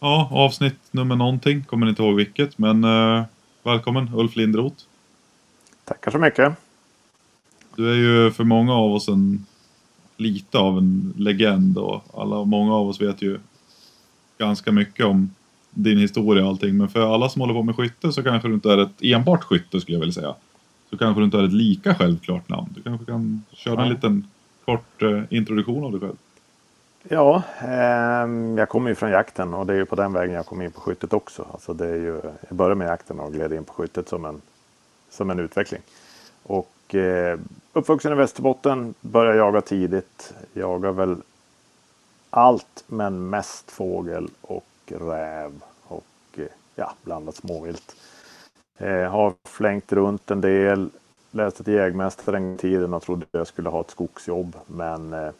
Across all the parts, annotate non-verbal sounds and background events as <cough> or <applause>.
ja, avsnitt nummer någonting. Kommer inte ihåg vilket, men uh, välkommen Ulf Lindroth. Tackar så mycket. Du är ju för många av oss en lite av en legend och alla, många av oss vet ju ganska mycket om din historia och allting. Men för alla som håller på med skytte så kanske du inte är ett enbart skytte skulle jag vilja säga. Så kanske du inte är ett lika självklart namn. Du kanske kan köra ja. en liten kort eh, introduktion av dig själv. Ja, eh, jag kommer ju från jakten och det är ju på den vägen jag kom in på skyttet också. Alltså det är ju, jag började med jakten och gled in på skyttet som en, som en utveckling. Och eh, uppvuxen i Västerbotten, började jaga tidigt. Jagar väl allt men mest fågel och räv och eh, ja, blandat småvilt. Eh, har flängt runt en del. Läste till jägmästare en tiden och trodde jag skulle ha ett skogsjobb. Men eh,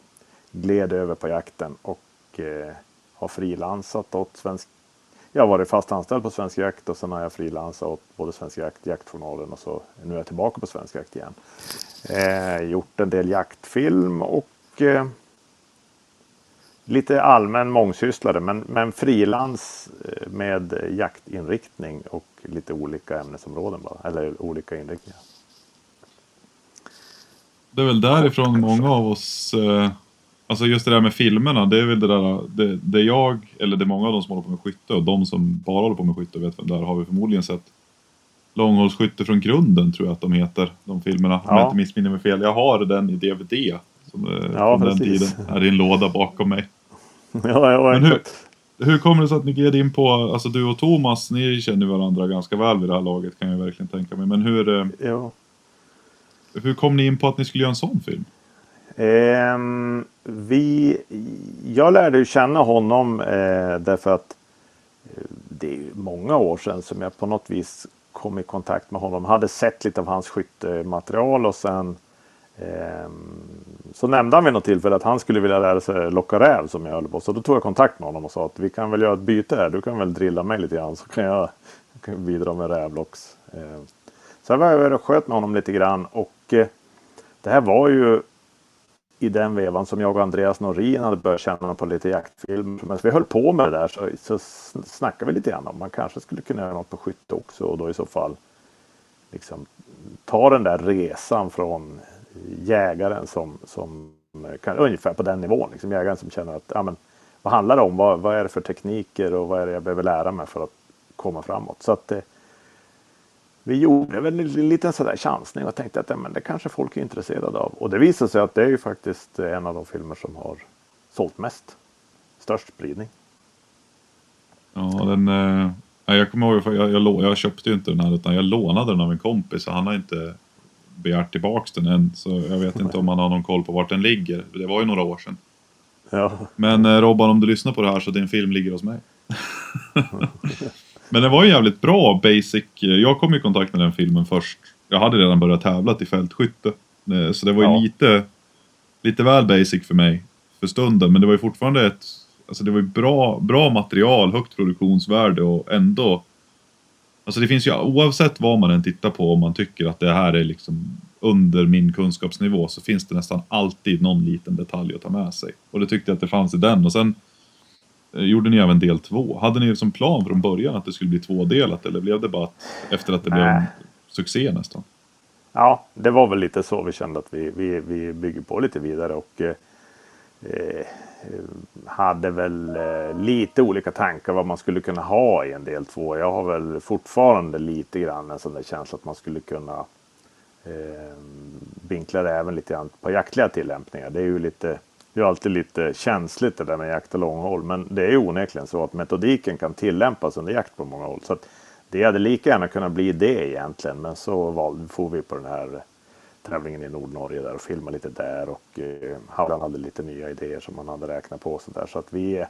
gled över på jakten och eh, har frilansat åt Svensk jag har varit fast anställd på Svensk Jakt och sen har jag frilansat åt både Svensk Jakt, Jaktjournalen och så nu är jag tillbaka på Svensk Jakt igen. Eh, gjort en del jaktfilm och eh, lite allmän mångsysslare men, men frilans eh, med jaktinriktning och lite olika ämnesområden bara, eller olika inriktningar. Det är väl därifrån många av oss eh Alltså just det där med filmerna, det är väl det där, det, det jag, eller det är många av de som håller på med skytte och de som bara håller på med skytte vet vem där har vi förmodligen sett Långhållsskytte från grunden tror jag att de heter, de filmerna. Ja. Om jag inte missminner mig fel. Jag har den i DVD. Som, eh, ja, från precis. den tiden. Här i en låda bakom mig. <laughs> Ja, ja, Men hur, hur kommer det sig att ni gled in på, alltså du och Thomas, ni känner varandra ganska väl vid det här laget kan jag verkligen tänka mig. Men hur, eh, ja. hur kom ni in på att ni skulle göra en sån film? Eh, vi, jag lärde ju känna honom eh, därför att eh, det är många år sedan som jag på något vis kom i kontakt med honom. Hade sett lite av hans skyttematerial och sen ehm, så nämnde han vid något tillfälle att han skulle vilja lära sig locka räv som jag höll på. Så då tog jag kontakt med honom och sa att vi kan väl göra ett byte här. Du kan väl drilla mig lite grann så kan jag, <laughs> bidra med rävlocks. Ehm, så jag var över och sköt med honom lite grann och eh, det här var ju i den vevan som jag och Andreas Norin hade börjat känna på lite jaktfilm. Men vi höll på med det där så, så snackade vi lite grann om man kanske skulle kunna göra något på skytte också och då i så fall liksom ta den där resan från jägaren som, som kan, ungefär på den nivån. Liksom jägaren som känner att ja, men, vad handlar det om? Vad, vad är det för tekniker och vad är det jag behöver lära mig för att komma framåt? Så att, eh, vi gjorde väl en liten sådär chansning och tänkte att men det kanske folk är intresserade av. Och det visade sig att det är ju faktiskt en av de filmer som har sålt mest. Störst spridning. Ja, den... Eh, jag kommer ihåg, jag, jag, jag köpte ju inte den här utan jag lånade den av en kompis och han har inte begärt tillbaks den än. Så jag vet inte om han har någon koll på vart den ligger. Det var ju några år sedan. Ja. Men eh, Robban, om du lyssnar på det här så din film ligger hos mig. <laughs> Men den var ju jävligt bra basic. Jag kom i kontakt med den filmen först. Jag hade redan börjat tävla till fältskytte. Eh, så det var ju ja. lite, lite väl basic för mig för stunden. Men det var ju fortfarande ett Alltså det var ju bra, bra material, högt produktionsvärde och ändå Alltså det finns ju oavsett vad man än tittar på om man tycker att det här är liksom under min kunskapsnivå så finns det nästan alltid någon liten detalj att ta med sig. Och det tyckte jag att det fanns i den och sen gjorde ni även del två? Hade ni som plan från början att det skulle bli tvådelat eller blev det bara att, efter att det blev en succé nästan? Ja, det var väl lite så vi kände att vi, vi, vi bygger på lite vidare och eh, eh hade väl eh, lite olika tankar vad man skulle kunna ha i en del två. Jag har väl fortfarande lite grann en sån där känsla att man skulle kunna eh, vinkla det även lite grann på jaktliga tillämpningar. Det är ju lite det är alltid lite känsligt det där med jakt och långhåll. Men det är onekligen så att metodiken kan tillämpas under jakt på många håll. Så att det hade lika gärna kunnat bli det egentligen. Men så valde, får vi på den här tävlingen i Nordnorge där och filma lite där. Och eh, hade lite nya idéer som man hade räknat på. Så, där. så att vi,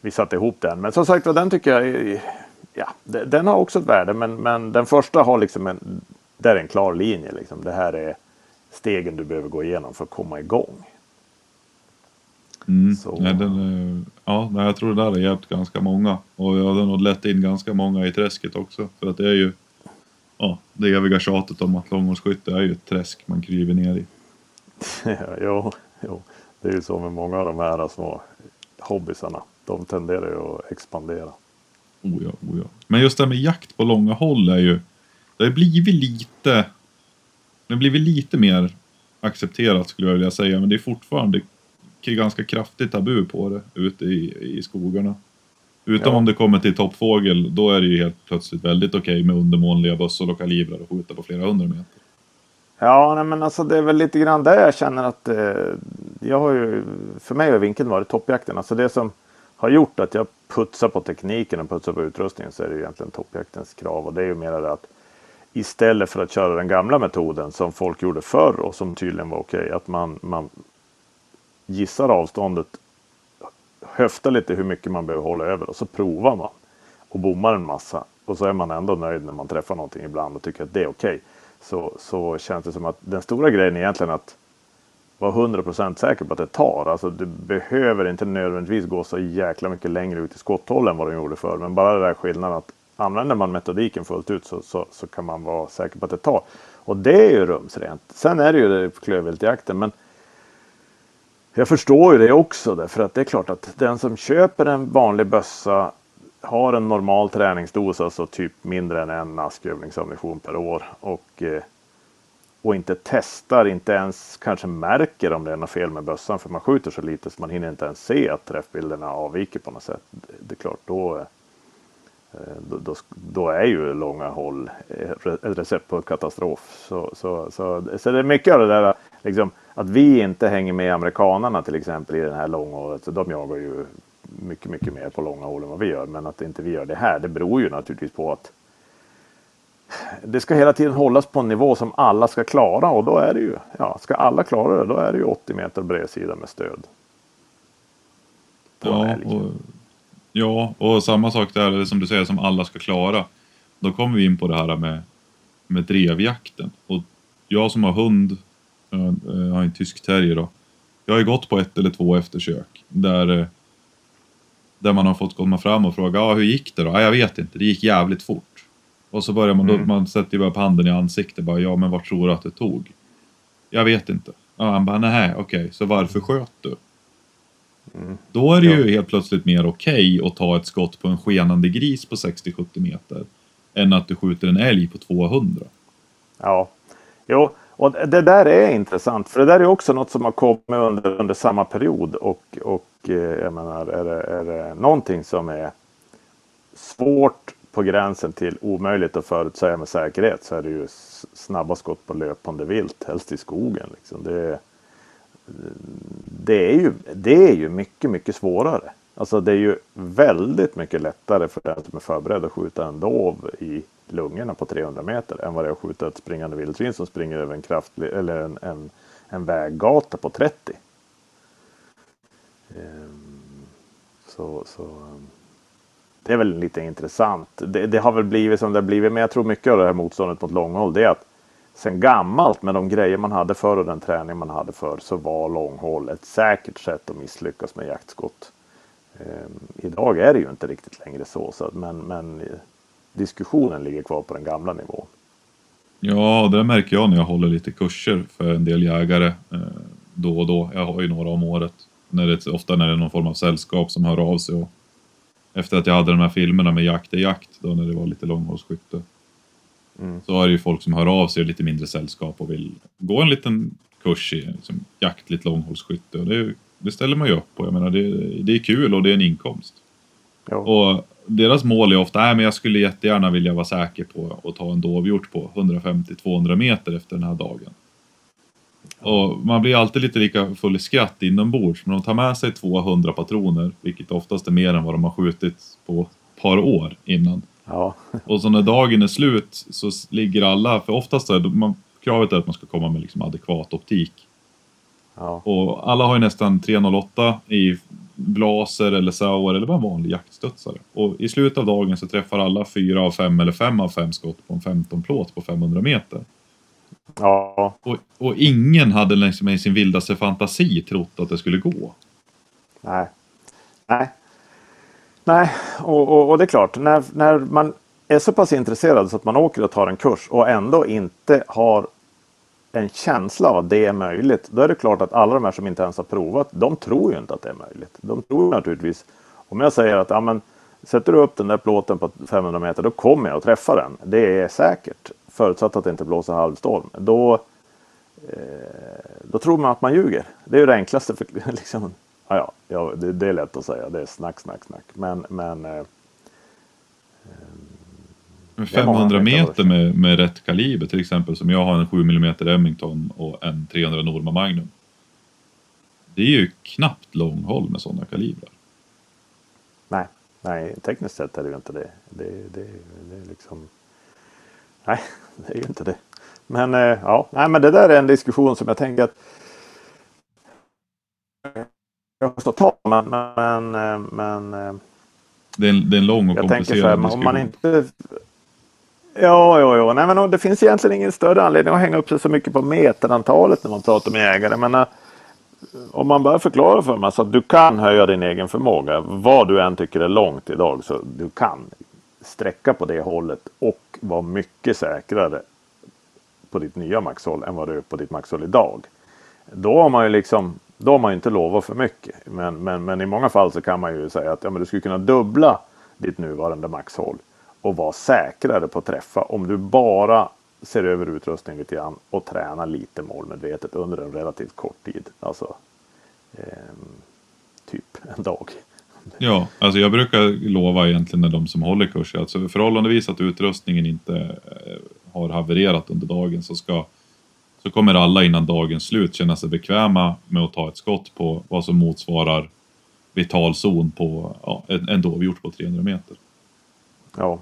vi satte ihop den. Men som sagt var den tycker jag eh, ja, den har också ett värde. Men, men den första har liksom en, där är en klar linje. Liksom. Det här är stegen du behöver gå igenom för att komma igång. Mm. Så. Ja, den, ja, jag tror det där har hjälpt ganska många. Och jag har nog lett in ganska många i träsket också. För att det är ju ja, det eviga tjatet om att långhållsskytte är ju ett träsk man kryper ner i. Ja, <laughs> jo, jo, det är ju så med många av de här små hobbysarna. de tenderar ju att expandera. Oh ja, oh ja. Men just det här med jakt på långa håll är ju... Det har blivit lite... Det har blivit lite mer accepterat skulle jag vilja säga. Men det är fortfarande ganska kraftigt tabu på det ute i, i skogarna. Utom ja. om det kommer till toppfågel, då är det ju helt plötsligt väldigt okej okay med undermånliga bössor och kalibrar och skjuta på flera hundra meter. Ja, nej, men alltså det är väl lite grann där jag känner att eh, jag har ju, för mig har vinkeln varit toppjakten. Alltså det som har gjort att jag putsar på tekniken och putsar på utrustningen så är det ju egentligen toppjaktens krav och det är ju mer det att istället för att köra den gamla metoden som folk gjorde förr och som tydligen var okej, att man, man gissar avståndet, höftar lite hur mycket man behöver hålla över och så provar man och bommar en massa och så är man ändå nöjd när man träffar någonting ibland och tycker att det är okej. Okay. Så, så känns det som att den stora grejen är egentligen att vara 100% säker på att det tar. Alltså du behöver inte nödvändigtvis gå så jäkla mycket längre ut i skotthåll än vad de gjorde förr. Men bara den där skillnaden att använder man metodiken fullt ut så, så, så, kan man vara säker på att det tar. Och det är ju rumsrent. Sen är det ju det klövviltjakten. Men jag förstår ju det också därför att det är klart att den som köper en vanlig bössa har en normal träningsdos, alltså typ mindre än en askövningsammunition per år och, eh, och inte testar, inte ens kanske märker om det är något fel med bössan för man skjuter så lite så man hinner inte ens se att träffbilderna avviker på något sätt. Det är klart, då, eh, då, då, då är ju långa håll eh, ett recept på katastrof. Så, så, så, så det är mycket av det där liksom, att vi inte hänger med amerikanarna till exempel i den här långhållet. De jagar ju mycket, mycket mer på långa håll än vad vi gör. Men att inte vi gör det här, det beror ju naturligtvis på att det ska hela tiden hållas på en nivå som alla ska klara och då är det ju, ja, ska alla klara det, då är det ju 80 meter bredsida med stöd. Ja och, ja, och samma sak där som du säger som alla ska klara. Då kommer vi in på det här med, med drevjakten. Och jag som har hund, jag har en tysk terrier då. Jag har ju gått på ett eller två eftersök där eh, där man har fått komma fram och fråga, ja hur gick det då? Ja, jag vet inte, det gick jävligt fort. Och så börjar man, mm. då, man sätter ju bara på handen i ansiktet bara, ja men vart tror du att det tog? Jag vet inte. Ja, han bara, nej okej, okay, så varför sköt du? Mm. Då är det ja. ju helt plötsligt mer okej okay att ta ett skott på en skenande gris på 60-70 meter än att du skjuter en älg på 200. Ja, jo, och det där är intressant, för det där är också något som har kommit under, under samma period. Och, och eh, jag menar, är det, är det någonting som är svårt på gränsen till omöjligt att förutsäga med säkerhet så är det ju snabba skott på löpande vilt, helst i skogen. Liksom. Det, det, är ju, det är ju mycket, mycket svårare. Alltså det är ju väldigt mycket lättare för den som är förberedd att skjuta en dov i lungorna på 300 meter än vad det är att skjuta ett springande vildsvin som springer över en, kraftlig, eller en, en, en väggata på 30. Ehm, så, så ehm, det är väl lite intressant. Det, det, har väl blivit som det har blivit, men jag tror mycket av det här motståndet mot långhåll det är att sen gammalt med de grejer man hade förr och den träning man hade förr så var långhåll ett säkert sätt att misslyckas med jaktskott. Ehm, idag är det ju inte riktigt längre så, så men, men diskussionen ligger kvar på den gamla nivån. Ja, det märker jag när jag håller lite kurser för en del jägare eh, då och då. Jag har ju några om året. När det, ofta när det är någon form av sällskap som hör av sig. Och efter att jag hade de här filmerna med Jakt är jakt, då när det var lite långhållsskytte. Mm. Så är det ju folk som hör av sig, lite mindre sällskap och vill gå en liten kurs i liksom, jaktligt långhållsskytte. Och det, det ställer man ju upp på. Jag menar, det, det är kul och det är en inkomst. Ja. Och deras mål är ofta, att jag skulle jättegärna vilja vara säker på att ta en dovhjort på 150-200 meter efter den här dagen. Och man blir alltid lite lika full i skratt inombords, men de tar med sig 200 patroner, vilket oftast är mer än vad de har skjutit på ett par år innan. Ja. <laughs> Och så när dagen är slut så ligger alla, för oftast är det, kravet är att man ska komma med liksom adekvat optik. Ja. Och alla har ju nästan 308 i blaser eller sauer eller bara en vanlig jaktstudsare. Och i slutet av dagen så träffar alla fyra av fem eller fem av fem skott på en 15 plåt på 500 meter. Ja. Och, och ingen hade liksom i sin vildaste fantasi trott att det skulle gå. Nej. Nej. Nej, och, och, och det är klart, när, när man är så pass intresserad så att man åker och tar en kurs och ändå inte har en känsla av att det är möjligt. Då är det klart att alla de här som inte ens har provat, de tror ju inte att det är möjligt. De tror naturligtvis, Om jag säger att ja, men, sätter du upp den där plåten på 500 meter då kommer jag att träffa den. Det är säkert. Förutsatt att det inte blåser halvstorm. Då, eh, då tror man att man ljuger. Det är ju det enklaste. För, <laughs> liksom, ja, ja, det, det, är lätt att säga. Det är snack, snack, snack. Men, men eh, 500 meter med, med rätt kaliber till exempel som jag har en 7 mm Remington och en 300 Norma Magnum. Det är ju knappt långhåll med sådana kalibrar. Nej, nej tekniskt sett är det ju inte det. Det, det, det är liksom... Nej, <laughs> det är ju inte det. Men eh, ja, nej, men det där är en diskussion som jag tänker att jag måste ta, men, men, eh, men eh, det är, en, det är en lång och komplicerad diskussion. Om man inte Ja, ja, ja. Nej, men det finns egentligen ingen större anledning att hänga upp sig så mycket på meterantalet när man pratar med jägare. Men om man bara förklarar för mig så att du kan höja din egen förmåga. Vad du än tycker är långt idag så du kan sträcka på det hållet och vara mycket säkrare på ditt nya maxhåll än vad du är på ditt maxhåll idag. Då har man ju liksom då har man ju inte lovat för mycket. Men, men, men i många fall så kan man ju säga att ja, men du skulle kunna dubbla ditt nuvarande maxhåll och vara säkrare på att träffa om du bara ser över utrustningen lite grann och tränar lite målmedvetet under en relativt kort tid. Alltså eh, typ en dag. Ja, alltså jag brukar lova egentligen när de som håller kurser, alltså förhållandevis att utrustningen inte eh, har havererat under dagen så ska så kommer alla innan dagens slut känna sig bekväma med att ta ett skott på vad som motsvarar vital zon på ja, en, en dovhjort på 300 meter. Ja.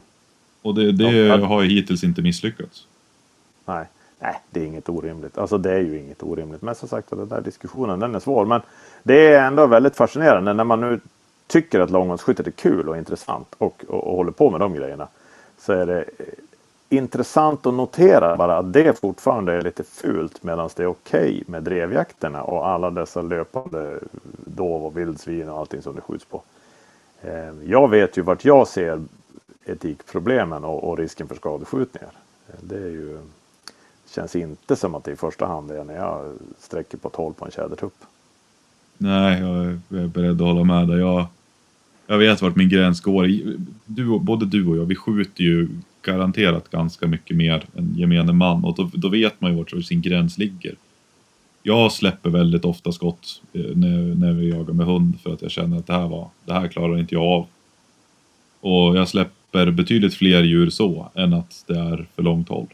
Och det, det ja, har ju hittills inte misslyckats. Nej. Nej, det är inget orimligt. Alltså det är ju inget orimligt. Men som sagt den där diskussionen den är svår. Men det är ändå väldigt fascinerande när man nu tycker att långhållsskyttet är kul och intressant och, och, och håller på med de grejerna. Så är det intressant att notera bara att det fortfarande är lite fult medan det är okej okay med drevjakterna och alla dessa löpande dov och vildsvin och allting som det skjuts på. Eh, jag vet ju vart jag ser etikproblemen och, och risken för skadeskjutningar. Det är ju, känns inte som att det i första hand är när jag sträcker på 12 på en tjädertupp. Nej, jag är beredd att hålla med dig. Jag, jag vet vart min gräns går. Du, både du och jag, vi skjuter ju garanterat ganska mycket mer än gemene man och då, då vet man ju vart sin gräns ligger. Jag släpper väldigt ofta skott eh, när, när vi jagar med hund för att jag känner att det här, var, det här klarar inte jag av. Och jag släpper släpper betydligt fler djur så än att det är för långt håll.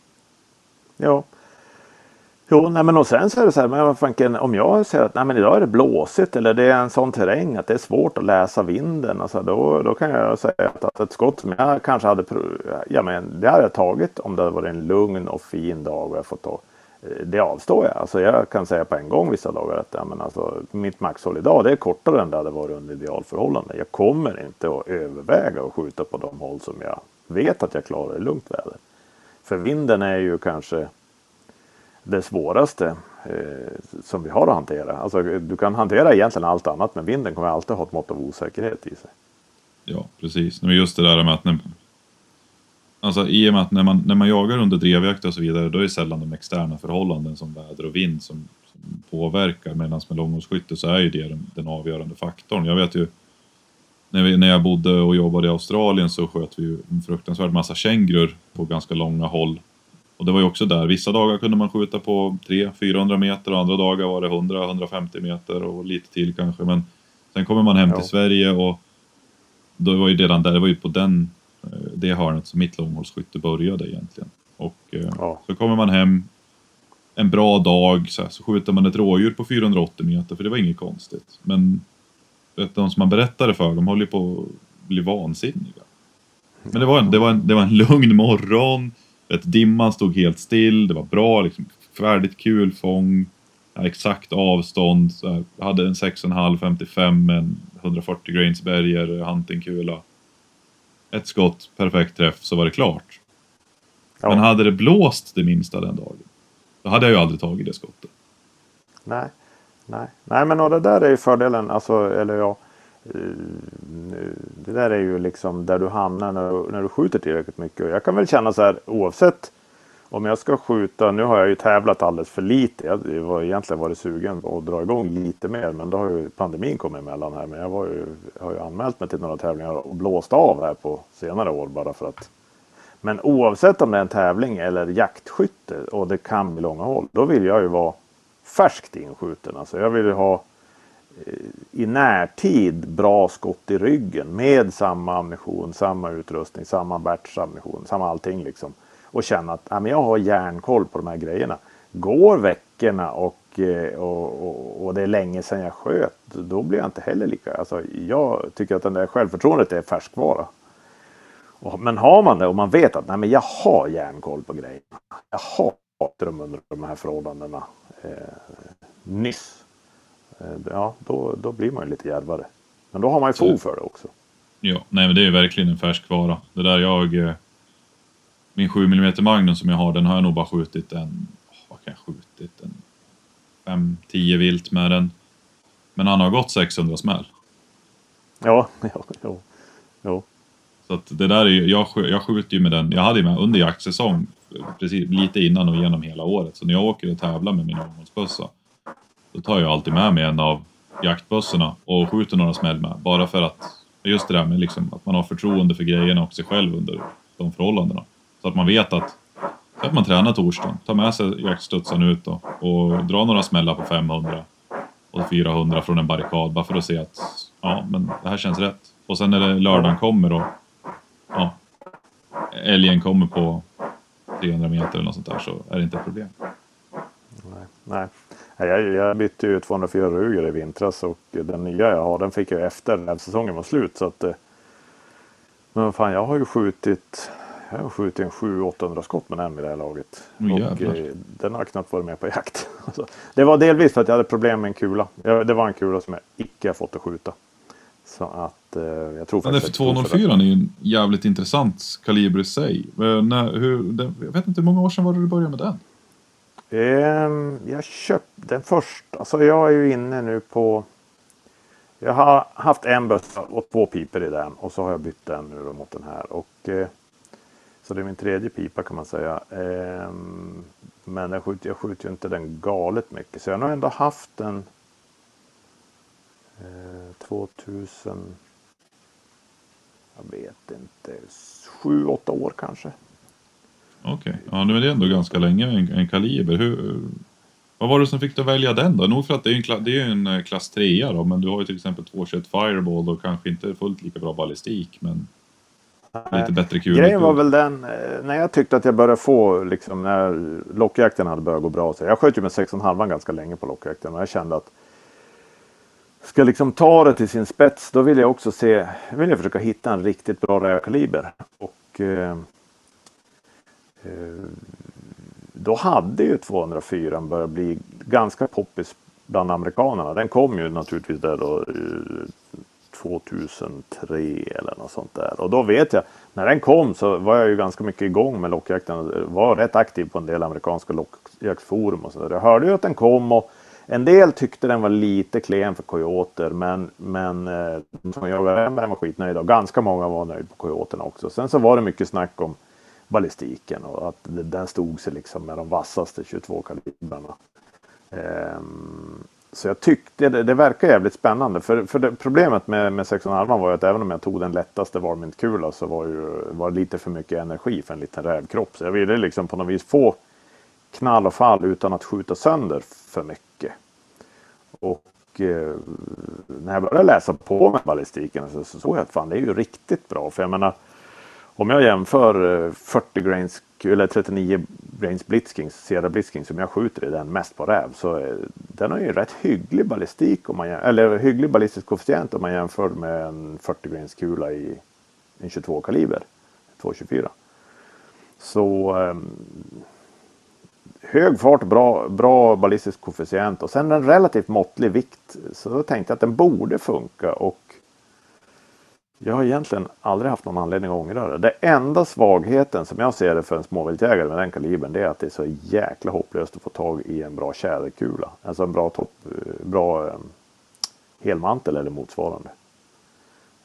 Ja. Jo, nej men och sen så är det så här, men fanken, om jag säger att nej, men idag är det blåsigt eller det är en sån terräng att det är svårt att läsa vinden. Alltså, då, då kan jag säga att, att ett skott som jag kanske hade, ja men det hade jag tagit om det hade varit en lugn och fin dag och jag fått ta Eh, det avstår jag. Alltså jag kan säga på en gång vissa dagar att ja, men alltså, mitt maxhåll idag det är kortare än det hade varit under idealförhållanden. Jag kommer inte att överväga att skjuta på de håll som jag vet att jag klarar i lugnt väder. För vinden är ju kanske det svåraste eh, som vi har att hantera. Alltså, du kan hantera egentligen allt annat men vinden kommer alltid ha ett mått av osäkerhet i sig. Ja precis, men just det där med att när, Alltså i och med att när man, när man jagar under drevjakt och så vidare då är det sällan de externa förhållanden som väder och vind som, som påverkar. Medan med långhållsskytte så är ju det den, den, avgörande faktorn. Jag vet ju när, vi, när jag bodde och jobbade i Australien så sköt vi ju en fruktansvärd massa kängurur på ganska långa håll. Och det var ju också där, vissa dagar kunde man skjuta på 300-400 meter och andra dagar var det 100-150 meter och lite till kanske. Men sen kommer man hem ja. till Sverige och då var ju redan där, det var ju på den det hörnet som mitt långhållsskytte började egentligen. Och eh, ja. så kommer man hem en bra dag så, här, så skjuter man ett rådjur på 480 meter för det var inget konstigt. Men vet, de som man berättade för de håller på att bli vansinniga. Men det var en, det var en, det var en lugn morgon, vet, dimman stod helt still, det var bra, liksom, färdigt kul fång, exakt avstånd, här, hade en 6,5 55 med en 140 grains berger huntingkula ett skott, perfekt träff, så var det klart. Ja. Men hade det blåst det minsta den dagen, då hade jag ju aldrig tagit det skottet. Nej, nej, nej men och det där är ju fördelen, alltså, eller ja. Eh, det där är ju liksom där du hamnar när du, när du skjuter tillräckligt mycket. Och jag kan väl känna så här oavsett om jag ska skjuta, nu har jag ju tävlat alldeles för lite. Jag var egentligen varit sugen att dra igång lite mer men då har ju pandemin kommit emellan här. Men jag, var ju, jag har ju anmält mig till några tävlingar och blåst av här på senare år bara för att. Men oavsett om det är en tävling eller jaktskytte och det kan bli långa håll. Då vill jag ju vara färskt inskjuten. Alltså jag vill ju ha eh, i närtid bra skott i ryggen med samma ammunition, samma utrustning, samma ammunition, samma allting liksom och känna att ja, men jag har järnkoll på de här grejerna. Går veckorna och, eh, och, och, och, det är länge sedan jag sköt, då blir jag inte heller lika... Alltså, jag tycker att det där självförtroendet är färskvara. Och, men har man det och man vet att nej, men jag har järnkoll på grejerna. Jag har rum under de här förhållandena eh, nyss. Eh, ja, då, då blir man ju lite djärvare. Men då har man ju fog för det också. Ja, nej men det är verkligen en färskvara. Det där jag eh, min 7 mm Magnum som jag har, den har jag nog bara skjutit en, vad kan jag skjutit, en 5-10 vilt med den. Men han har gått 600 smäll. Ja, <laughs> ja, ja. ja. Så att det där är ju, jag, jag skjuter ju med den, jag hade ju med under jaktsäsong, precis lite innan och genom hela året. Så när jag åker och tävlar med min ungdomsbössa, då tar jag alltid med mig en av jaktbössorna och skjuter några smäll med. Bara för att, just det där med liksom, att man har förtroende för grejerna och sig själv under de förhållandena. Så att man vet att, att man tränar torsdagen, tar med sig jaktstudsen ut då, och drar några smällar på 500 och 400 från en barrikad bara för att se att ja, men det här känns rätt. Och sen när lördagen kommer och ja, älgen kommer på 300 meter eller något sånt där så är det inte ett problem. Nej, nej. Jag, jag bytte ju 204 Ruger i vintras och den nya jag har den fick jag efter när säsongen var slut. Så att, eh, men fan, jag har ju skjutit jag har skjutit en 700-800 skott med den vid det här laget. Oh, och eh, den har knappt varit med på jakt. <laughs> Alltså, det var delvis för att jag hade problem med en kula. Det var en kula som jag icke har fått att skjuta. Så att eh, jag tror Men för 204 är ju en jävligt intressant kaliber i sig. Men, hur, den, jag vet inte hur många år sedan var det du började med den? Um, jag köpte den först. Alltså jag är ju inne nu på. Jag har haft en bössa och två piper i den och så har jag bytt den nu mot den här. Och eh, så det är min tredje pipa kan man säga. Ehm, men jag skjuter, jag skjuter ju inte den galet mycket. Så jag har nog ändå haft den eh, 2000 jag vet inte, sju, åtta år kanske. Okej, okay. ja men det är ändå ganska länge en, en kaliber. Hur, vad var det som fick dig att välja den då? Nog för att det är en, det är en eh, klass 3 då, men du har ju till exempel 221 Fireball och kanske inte fullt lika bra ballistik. Men... Lite bättre kul. Grejen var väl den eh, när jag tyckte att jag började få liksom när lockjakten hade börjat gå bra. Så jag sköt ju med 6,5 ganska länge på lockjakten och jag kände att ska liksom ta det till sin spets då vill jag också se, vill jag försöka hitta en riktigt bra rävkaliber. Och eh, eh, då hade ju 204 börjat bli ganska poppis bland amerikanerna. Den kom ju naturligtvis där då 2003 eller något sånt där. Och då vet jag, när den kom så var jag ju ganska mycket igång med lockjakten. Var rätt aktiv på en del amerikanska lockjaktforum och sådär. Jag hörde ju att den kom och en del tyckte den var lite klen för kojoter men, men de som jagade den var skitnöjda och ganska många var nöjda på kojoterna också. Sen så var det mycket snack om ballistiken och att den stod sig liksom med de vassaste 22 kalibrarna. Um, så jag tyckte det, det verkar jävligt spännande. För, för det, problemet med, med 6,5 var ju att även om jag tog den lättaste varmintkula så var, ju, var det lite för mycket energi för en liten rävkropp. Så jag ville liksom på något vis få knall och fall utan att skjuta sönder för mycket. Och eh, när jag började läsa på med ballistiken så såg jag att fan det är ju riktigt bra. För jag menar om jag jämför eh, 40 grains eller 39 grains blitzkings, Sierra blitzkings, som jag skjuter i den mest på räv så är, den har ju rätt hygglig ballistik om man eller hygglig ballistisk koefficient om man jämför med en 40 grains kula i en 22 kaliber 224. Så ehm, hög fart, bra, bra ballistisk koefficient och sen en relativt måttlig vikt. Så då tänkte jag att den borde funka och jag har egentligen aldrig haft någon anledning att ångra det. Det enda svagheten som jag ser det för en småviltjägare med den kalibern det är att det är så jäkla hopplöst att få tag i en bra tjäderkula. Alltså en bra, topp, eh, bra ehm, helmantel eller motsvarande.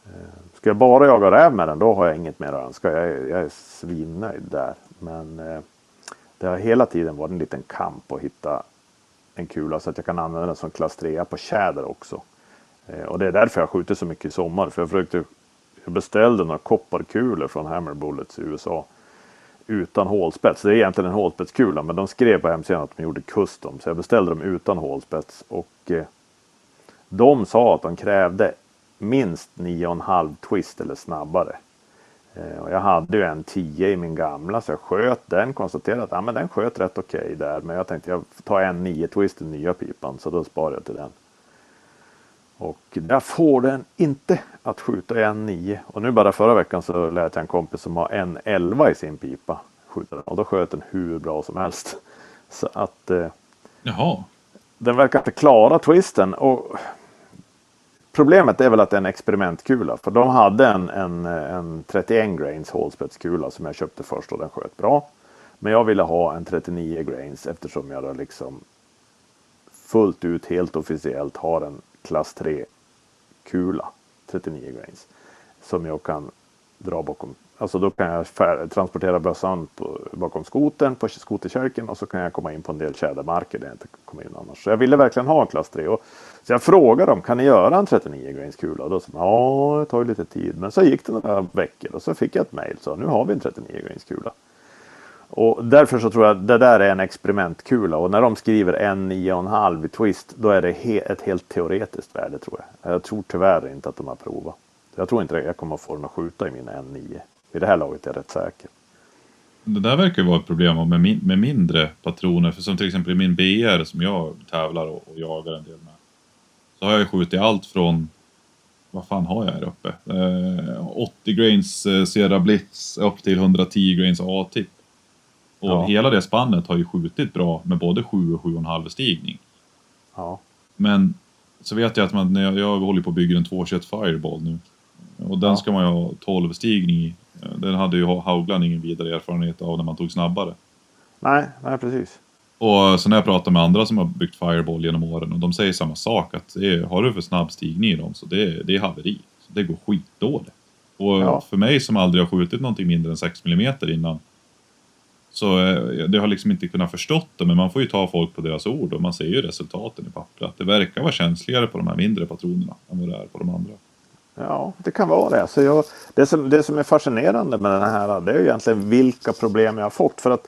Eh, ska jag bara jaga räv med den då har jag inget mer att önska. Jag är, jag är svinnöjd där. Men eh, det har hela tiden varit en liten kamp att hitta en kula så att jag kan använda den som klass 3 på tjäder också. Och det är därför jag skjuter så mycket i sommar. För jag, försökte, jag beställde några kopparkulor från Hammer Bullets i USA. Utan hålspets. Det är egentligen en hålspetskula men de skrev på hemsidan att de gjorde custom. Så jag beställde dem utan hålspets. Och eh, de sa att de krävde minst 9,5 twist eller snabbare. Eh, och jag hade ju en 10 i min gamla så jag sköt den. Konstaterade att ah, men den sköt rätt okej okay där. Men jag tänkte jag tar en 9 twist i nya pipan så då sparar jag till den. Och där får den inte att skjuta en 9. Och nu bara förra veckan så lät jag en kompis som har en 11 i sin pipa skjuta den. Och då sköt den hur bra som helst. <laughs> Så att eh, Jaha. den verkar inte klara twisten. Och Problemet är väl att det är en experimentkula. För de hade en, en, en 31 grains hålspetskula som jag köpte först och den sköt bra. Men jag ville ha en 39 grains eftersom jag då liksom fullt ut helt officiellt har en klass 3 kula 39 grains. Som jag kan dra bakom. Alltså då kan jag transportera bössan på, bakom skoten på skoterkärken och så kan jag komma in på en del tjädermarker där jag inte kommer in annars. Så jag ville verkligen ha en klass 3. Och, så jag frågade dem, kan ni göra en 39 grains kula? Och då sa de, ja det tar ju lite tid. Men så gick det några veckor och så fick jag ett mail. Så nu har vi en 39 grains kula. Och därför så tror jag det där är en experimentkula och när de skriver en 9,5 i twist då är det he ett helt teoretiskt värde tror jag. Jag tror tyvärr inte att de har provat. Jag tror inte jag kommer att få den att skjuta i min N9. I det här laget är jag rätt säker. Det där verkar ju vara ett problem med, min med mindre patroner. För som till exempel i min BR som jag tävlar och, och jagar en del med. Så har jag skjutit allt från vad fan har jag här uppe? Eh, 80 grains eh, Sierra Blitz upp till 110 grains A-tipp. Och ja. hela det spannet har ju skjutit bra med både 7 och 7,5 stigning. Ja. Men så vet jag att man, när jag, jag håller på att bygga en 221 Fireball nu. Och den ja. ska man ju ha 12 stigning i. Den hade ju Haugland ingen vidare erfarenhet av när man tog snabbare. Nej, nej precis. Och så när jag pratar med andra som har byggt Fireball genom åren och de säger samma sak att är, har du för snabb stigning i dem så det, det är haveri. Så det går skitdåligt. Och ja. för mig som aldrig har skjutit någonting mindre än 6 mm innan så eh, det har liksom inte kunnat förstått det, men man får ju ta folk på deras ord och man ser ju resultaten i pappret. Det verkar vara känsligare på de här mindre patronerna än vad det är på de andra. Ja, det kan vara det. Så jag, det, som, det som är fascinerande med den här det är egentligen vilka problem jag har fått. För att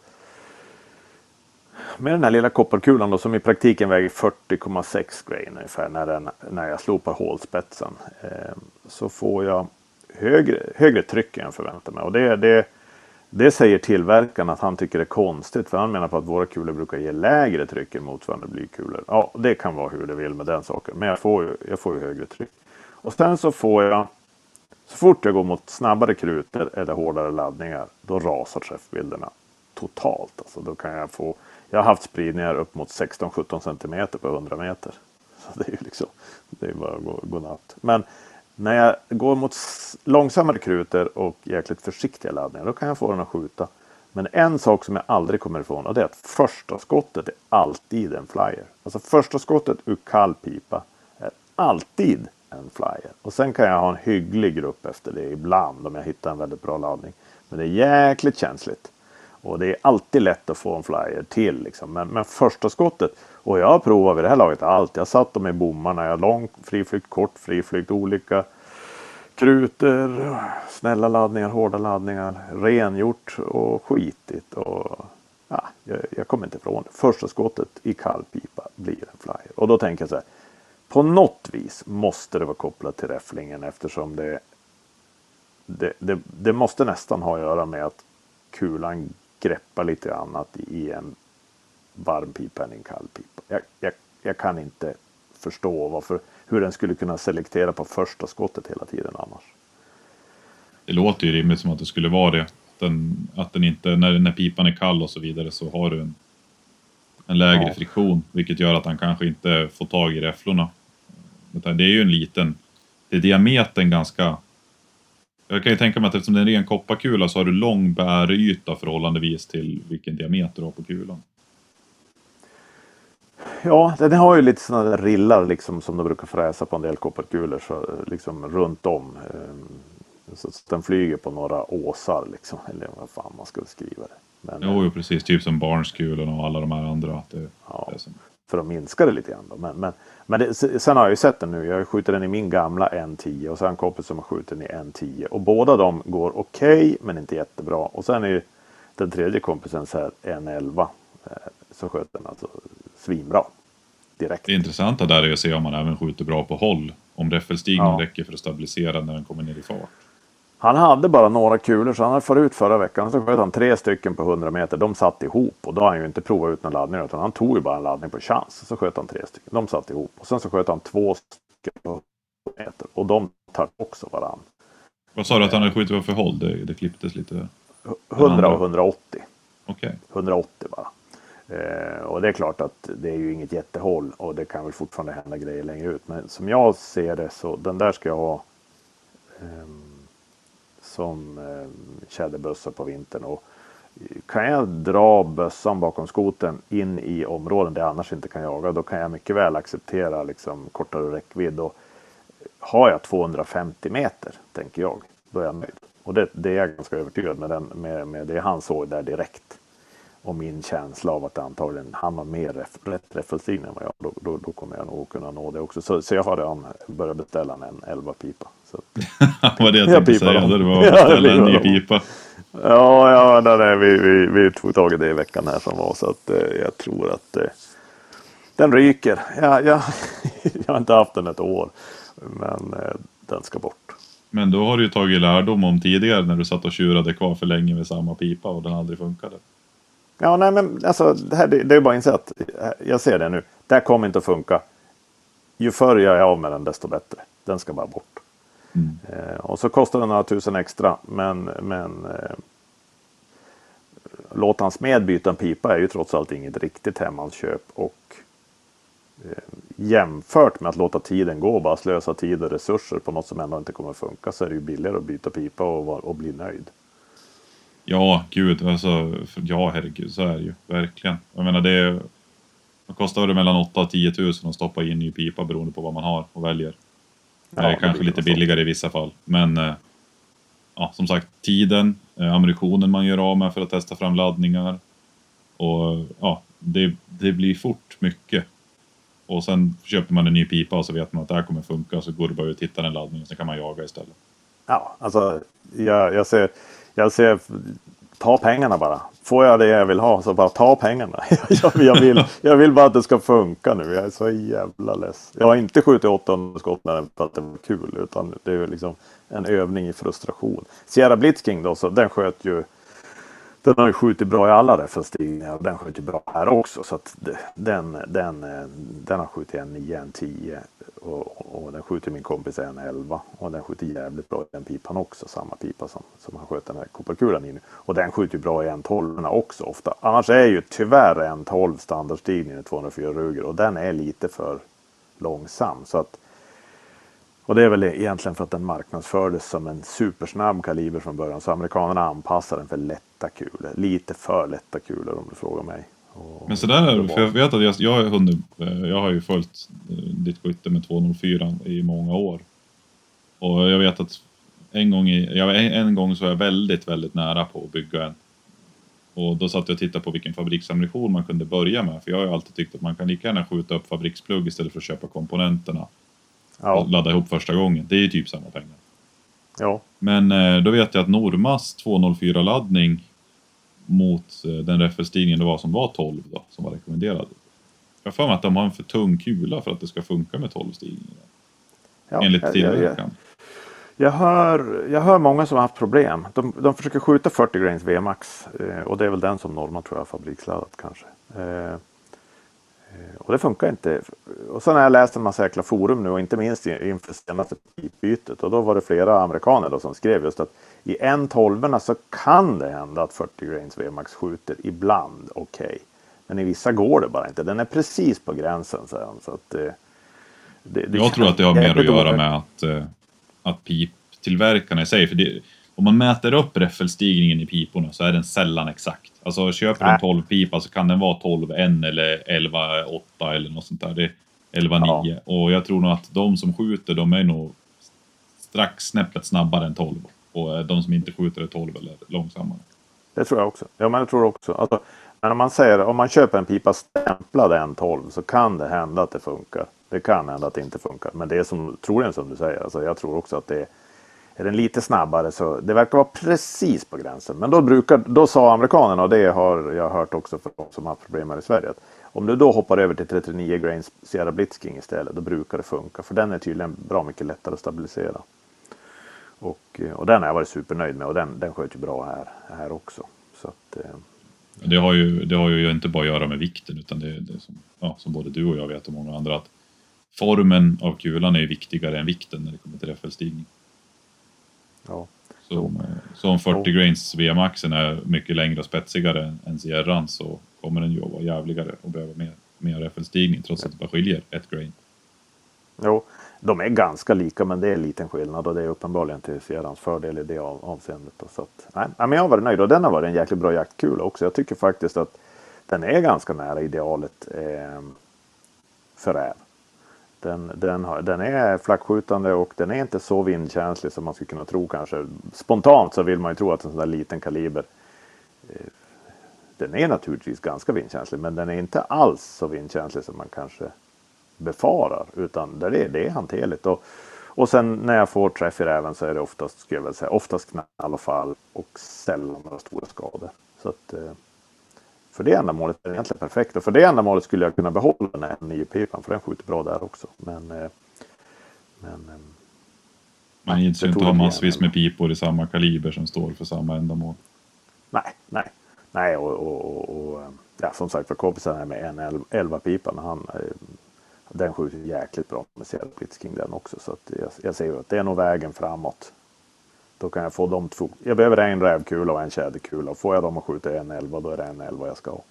med den här lilla kopparkulan då, som i praktiken väger 40,6 grain ungefär när, den, när jag slopar hålspetsen. Eh, så får jag högre, högre tryck än jag förväntar mig. Och det, det, det säger tillverkaren att han tycker är konstigt för han menar på att våra kulor brukar ge lägre tryck än motsvarande blykulor. Ja, det kan vara hur det vill med den saken. Men jag får ju, jag får ju högre tryck. Och sen så får jag, så fort jag går mot snabbare krutor eller hårdare laddningar, då rasar träffbilderna totalt. Alltså då kan jag få, jag har haft spridningar upp mot 16-17 cm på 100 meter. Så det är ju liksom, det är bara godnatt. Men när jag går mot långsammare kruter och jäkligt försiktiga laddningar, då kan jag få den att skjuta. Men en sak som jag aldrig kommer ifrån och det är att första skottet är alltid en flyer. Alltså första skottet ur kall pipa är alltid en flyer. Och sen kan jag ha en hygglig grupp efter det ibland om jag hittar en väldigt bra laddning. Men det är jäkligt känsligt. Och det är alltid lätt att få en flyer till. Liksom. Men, men första skottet, och jag har provat vid det här laget allt. Jag satt dem i bommarna. Jag har lång friflykt, kort friflykt, olika kruter, snälla laddningar, hårda laddningar, rengjort och skitigt. Och, ja, jag, jag kommer inte ifrån det. Första skottet i kallpipa blir en flyer. Och då tänker jag så här. På något vis måste det vara kopplat till räfflingen eftersom det, det, det, det måste nästan ha att göra med att kulan greppar lite annat i en varm pipa än i en kall pipa. Jag, jag, jag, kan inte förstå varför, hur den skulle kunna selektera på första skottet hela tiden annars. Det låter ju rimligt som att det skulle vara det. Den, att den inte, när, när pipan är kall och så vidare så har du en, en lägre ja. friktion vilket gör att han kanske inte får tag i räfflorna. Det är ju en liten, det är diametern ganska jag kan ju tänka mig att eftersom det är en ren kopparkula så har du lång bäryta förhållandevis till vilken diameter du har på kulan. Ja, den har ju lite sådana där rillar liksom som de brukar fräsa på en del kopparkulor så liksom runt om. Ehm, så den flyger på några åsar liksom. Eller vad fan man skulle skriva det. Men, jo, jo, precis. Typ som Barnskulan och alla de här andra. Det, ja, det som... För att minska det lite grann. Då. Men, men, men det, sen har jag ju sett den nu. Jag har skjutit den i min gamla N10 och sen en kompis som har skjutit den i N10. Och båda de går okej okay, men inte jättebra. Och sen är ju den tredje kompisen så här N11. Eh, så sköt den alltså svinbra. Direkt. Det intressanta där är att se om man även skjuter bra på håll. Om räffelstigningen ja. räcker för att stabilisera när den kommer ner i fart. Han hade bara några kulor så han hade farit ut förra veckan. Så sköt han tre stycken på 100 meter. De satt ihop och då har han ju inte provat ut någon laddning utan han tog ju bara en laddning på chans. Så sköt han tre stycken. De satt ihop och sen så sköt han två stycken på 100 meter och de tar också varann. Vad sa du att han hade skjutit för håll? Det, det klipptes lite. 100 och 180. Okej. Okay. 180 bara. Eh, och det är klart att det är ju inget jättehål och det kan väl fortfarande hända grejer längre ut. Men som jag ser det så den där ska jag ha eh, som eh, tjäderbössa på vintern. Och kan jag dra bössan bakom skoten in i områden där jag annars inte kan jaga då kan jag mycket väl acceptera liksom, kortare räckvidd. Och har jag 250 meter, tänker jag, då är jag nöjd. Och det, det är jag ganska övertygad med, den, med, med det han såg där direkt och min känsla av att antagligen han har mer ref, rätt räffelstil än vad jag då, då, då, kommer jag nog kunna nå det också. Så, så jag har redan börjat beställa en 11 pipa. Så att, <laughs> var det jag tänkte säga, det var <laughs> att beställa en ny pipa. Ja, ja nej, nej, vi, vi, vi tog tag i det i veckan här som var så att eh, jag tror att eh, den ryker. Ja, ja, <laughs> jag har inte haft den ett år, men eh, den ska bort. Men då har du ju tagit lärdom om tidigare när du satt och tjurade kvar för länge med samma pipa och den aldrig funkade. Ja, nej men alltså det, här, det, det är bara att inse att jag ser det nu. Det här kommer inte att funka. Ju förr jag är av med den desto bättre. Den ska bara bort. Mm. Eh, och så kostar den några tusen extra. Men, men eh, låta hans med byta en pipa är ju trots allt inget riktigt hemmansköp. Och eh, jämfört med att låta tiden gå och bara slösa tid och resurser på något som ändå inte kommer att funka så är det ju billigare att byta pipa och, och bli nöjd. Ja, gud. Alltså, ja, herregud, så är det ju. Verkligen. Jag menar, det, det kostar det mellan 8 och 10 000 att stoppa in ny pipa beroende på vad man har och väljer. Ja, det är kanske lite billigare i vissa fall. Men eh, ja, som sagt, tiden, eh, ammunitionen man gör av med för att testa fram laddningar. Och ja, det, det blir fort mycket. Och sen köper man en ny pipa och så vet man att det här kommer funka. Så går det bara ut och hittar en laddning och så kan man jaga istället. Ja, alltså jag, jag ser jag ser, ta pengarna bara. Får jag det jag vill ha så bara ta pengarna. <laughs> jag, jag, vill, jag vill bara att det ska funka nu. Jag är så jävla less. Jag har inte skjutit 800 skott för att det var kul. Utan det är liksom en övning i frustration. Sierra Blitzking då, så den sköt ju den har ju skjutit bra i alla referenstigningar och den skjuter bra här också. Så att den, den, eh, den har skjutit en 9, en 10 och, och den skjuter min kompis en 11 och den skjuter jävligt bra i den pipan också. Samma pipa som, som han sköt den här kopparkulan i nu. Och den skjuter bra i en 12 också ofta. Annars är ju tyvärr en 12 standardstigningen i 204 Ruger och den är lite för långsam. Så att och det är väl egentligen för att den marknadsfördes som en supersnabb kaliber från början. Så amerikanerna anpassar den för lätta kulor. Lite för lätta kulor om du frågar mig. Och Men sådär är det. För jag vet att jag, jag, har hunnit, eh, jag har ju följt eh, ditt skytte med 204 i många år. Och jag vet att en gång, i, en gång så var jag väldigt, väldigt nära på att bygga en. Och då satt jag och tittade på vilken fabriksammunition man kunde börja med. För jag har ju alltid tyckt att man kan lika gärna skjuta upp fabriksplugg istället för att köpa komponenterna ja. ladda ihop första gången. Det är ju typ samma pengar. Ja. Men eh, då vet jag att Normas 204-laddning mot eh, den räffelstigningen det var som var 12 då, som var rekommenderad. Jag har för mig att de har en för tung kula för att det ska funka med 12 stigningar. Ja, Enligt tillverkaren. Jag hör, jag hör många som har haft problem. De, de försöker skjuta 40 grains VMAX eh, och det är väl den som Norma tror jag har fabriksladdat kanske. Eh, och det funkar inte. Och sen har jag läst en massa jäkla forum nu och inte minst inför senaste bytet. Och då var det flera amerikaner då som skrev just att i en tolverna så kan det hända att 40 grains VMAX skjuter ibland okej. Okay. Men i vissa går det bara inte. Den är precis på gränsen. Så, så att, eh, det, det jag tror att det har mer att göra med att, eh, att piptillverkarna i sig, för det, om man mäter upp räffelstigningen i piporna så är den sällan exakt. Alltså köper du en 12 pipa så kan den vara 12 1 eller 11 8 eller något sånt där. Det är 11 9 ja. och jag tror nog att de som skjuter de är nog strax snäppet snabbare än 12. och de som inte skjuter är 12 eller långsammare. Det tror jag också. Ja, men jag tror också. Alltså, men om man säger om man köper en pipa stämplad N12 så kan det hända att det funkar. Det kan hända att det inte funkar. Men det är som, troligen som du säger. Alltså, jag tror också att det är är den lite snabbare så det verkar vara precis på gränsen. Men då, brukar, då sa amerikanerna, och det har jag hört också från de som har problem här i Sverige, att om du då hoppar över till 39 grains Sierra Blitzking istället, då brukar det funka. För den är tydligen bra mycket lättare att stabilisera. Och, eh, och den har jag varit supernöjd med och den, den sköt ju bra här, här också. Så att, eh. det, har ju, det har ju inte bara att göra med vikten utan det, det är som, ja, som både du och jag vet och många andra att formen av kulan är viktigare än vikten när det kommer till räffelstigning. Ja. Så, så om 40 grains VM-axeln är mycket längre och spetsigare än Sierran så kommer den ju att vara jävligare och behöva mer, mer FL-stigning trots att det bara skiljer ett grain. Jo, de är ganska lika men det är en liten skillnad och det är uppenbarligen till Sierrans fördel i det av, avseendet. Så att, nej, men jag har varit nöjd och den har varit en jäkligt bra jaktkula också. Jag tycker faktiskt att den är ganska nära idealet eh, för räv. Den, den, har, den är flackskjutande och den är inte så vindkänslig som man skulle kunna tro kanske. Spontant så vill man ju tro att en sån där liten kaliber eh, den är naturligtvis ganska vindkänslig men den är inte alls så vindkänslig som man kanske befarar utan det är, det är hanterligt. Och, och sen när jag får träff i räven så är det oftast, skulle jag väl säga, oftast knall och fall och sällan några stora skador. Så att, eh, för det ändamålet är det egentligen perfekt. Och för det ändamålet skulle jag kunna behålla den här 9-pipan för den skjuter bra där också. Men, eh, men eh, man gillar ju inte ha massvis med pipor i samma kaliber som står för samma ändamål. Nej, nej, nej och, och, och, och ja, som sagt för kompisen här med en 11 pipan han den skjuter jäkligt bra med Sierra Blitzking den också. Så att jag, jag ser att det är nog vägen framåt. Då kan jag få de två. Jag behöver en rävkula och en tjäderkula. Får jag dem att skjuta en 11 då är det en 11 jag ska ha.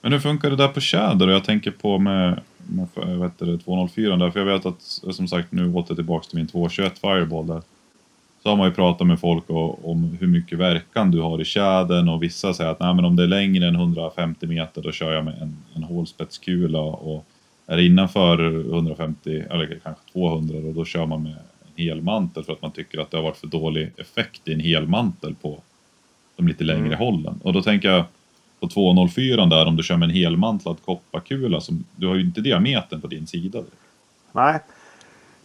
Men hur funkar det där på tjäder? Jag tänker på med, med vet det, 204 där. För jag vet att, som sagt, nu åter tillbaks till min 221 Fireball där. Så har man ju pratat med folk och, om hur mycket verkan du har i tjädern och vissa säger att Nej, men om det är längre än 150 meter då kör jag med en, en hålspetskula och är det innanför 150 eller kanske 200 och då kör man med helmantel för att man tycker att det har varit för dålig effekt i en helmantel på de lite längre mm. hållen. Och då tänker jag på 204 där om du kör med en helmantlad kopparkula, som, du har ju inte diametern på din sida. Nej,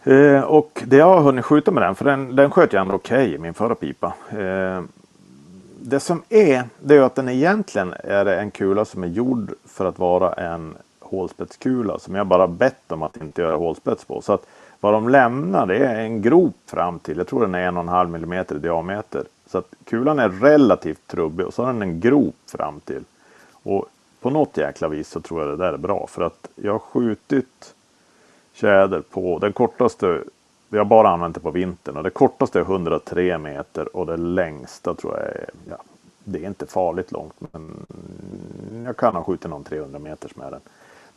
eh, och det jag har hunnit skjuta med den, för den, den sköt jag ändå okej okay i min förra pipa. Eh, det som är, det är att den egentligen är en kula som är gjord för att vara en hålspetskula som jag bara bett om att inte göra hålspets på. Så att vad de lämnar det är en grop fram till, jag tror den är en och en halv millimeter i diameter. Så att kulan är relativt trubbig och så har den en grop fram till. Och på något jäkla vis så tror jag det där är bra för att jag har skjutit tjäder på den kortaste vi har bara använt det på vintern och det kortaste är 103 meter och det längsta tror jag är, ja, det är inte farligt långt men jag kan ha skjutit någon 300 meters med den.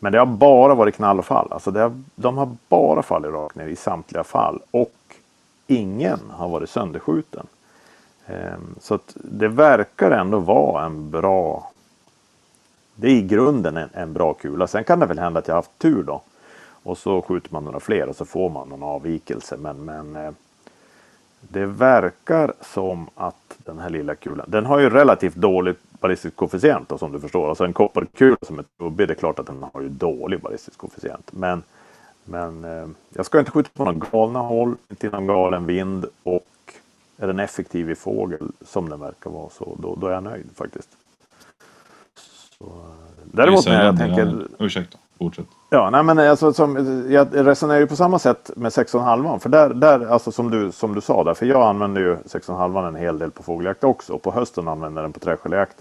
Men det har bara varit knall och fall. Alltså har, de har bara fallit rakt ner i samtliga fall. Och ingen har varit sönderskjuten. Ehm, så att det verkar ändå vara en bra... Det är i grunden en, en, bra kula. Sen kan det väl hända att jag haft tur då. Och så skjuter man några fler och så får man någon avvikelse. Men, men eh, det verkar som att den här lilla kulan, den har ju relativt dåligt ballistisk koefficient då, som du förstår. Alltså en kopparkula som är trubbig, det är klart att den har ju dålig ballistisk koefficient. Men, men eh, jag ska inte skjuta på några galna håll, inte i någon galen vind och är den effektiv i fågel som den verkar vara så då, då är jag nöjd faktiskt. Så, eh, däremot när jag tänker... Ursäkta, fortsätt. Ja, nej men alltså, som, jag resonerar ju på samma sätt med 6,5 för där, där alltså som du, som du sa där, för jag använder ju 6,5 en hel del på fågeljakt också och på hösten använder jag den på träskäljakt.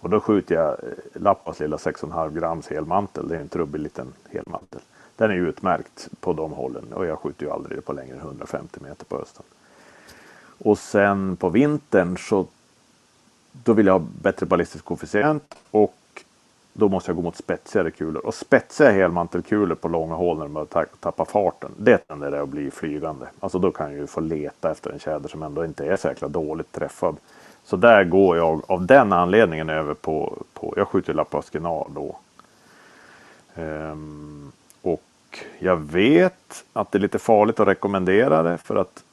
Och då skjuter jag eh, Lappas lilla 6,5 grams helmantel. Det är en trubbig liten helmantel. Den är utmärkt på de hållen och jag skjuter ju aldrig på längre än 150 meter på hösten. Och sen på vintern så då vill jag ha bättre ballistisk koefficient och då måste jag gå mot spetsigare kulor. Och spetsiga helmantelkulor på långa hål när de börjar tappa farten, det tenderar att bli flygande. Alltså då kan jag ju få leta efter en tjäder som ändå inte är så jäkla dåligt träffad. Så där går jag av den anledningen över på, på jag skjuter Lapaskenar då. Ehm, och jag vet att det är lite farligt att rekommendera det för att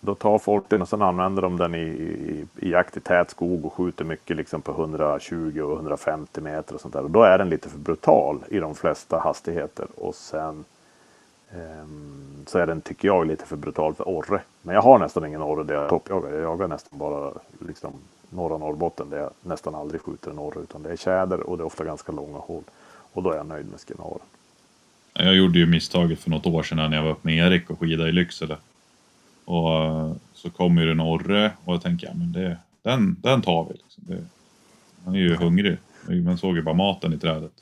Då tar folk den och sen använder de den i, i, i jakt i tät skog och skjuter mycket liksom på 120 och 150 meter och sånt där. Och då är den lite för brutal i de flesta hastigheter. Och sen Ehm, så är den, tycker jag, lite för brutal för orre. Men jag har nästan ingen orre där jag toppjagar. Jag jagar nästan bara liksom norra Norrbotten där jag nästan aldrig skjuter en orre. Utan det är tjäder och det är ofta ganska långa hål. Och då är jag nöjd med skinaren. Jag gjorde ju misstaget för något år sedan när jag var uppe med Erik och skidade i Lycksele. Och eh, så kom ju en orre och jag tänkte, ja men det, den, den tar vi. Liksom. Det, han är ju hungrig. Man såg ju bara maten i trädet.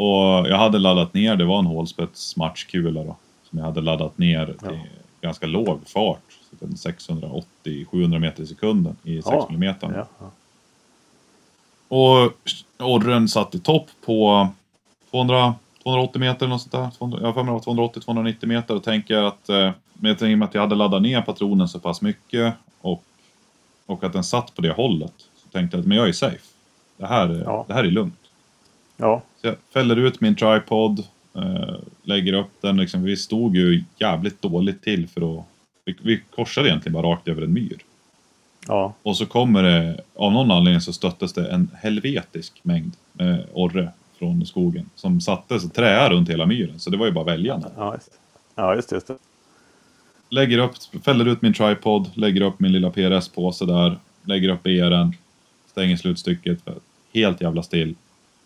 Och jag hade laddat ner, det var en hålspets matchkula då. Som jag hade laddat ner till ja. ganska låg fart. 680-700 meter i sekunden i 6 ja. mm. Ja. Och orren satt i topp på 200 280 meter eller något sånt där. Jag har för mig 280-290 meter och tänker att eh, med och med att jag hade laddat ner patronen så pass mycket och, och att den satt på det hållet så tänkte jag att men jag är safe. Det här, ja. det här är lugnt. Ja. Så jag fäller ut min tripod, eh, lägger upp den. Liksom, vi stod ju jävligt dåligt till för att... Vi, vi korsade egentligen bara rakt över en myr. Ja. Och så kommer det, av någon anledning så stöttes det en helvetisk mängd med orre från skogen som satte sig träa runt hela myren. Så det var ju bara välja. Ja, just, ja, just, just det. Lägger upp, fäller ut min tripod, lägger upp min lilla PRS-påse där, lägger upp ER'n, stänger slutstycket, helt jävla still.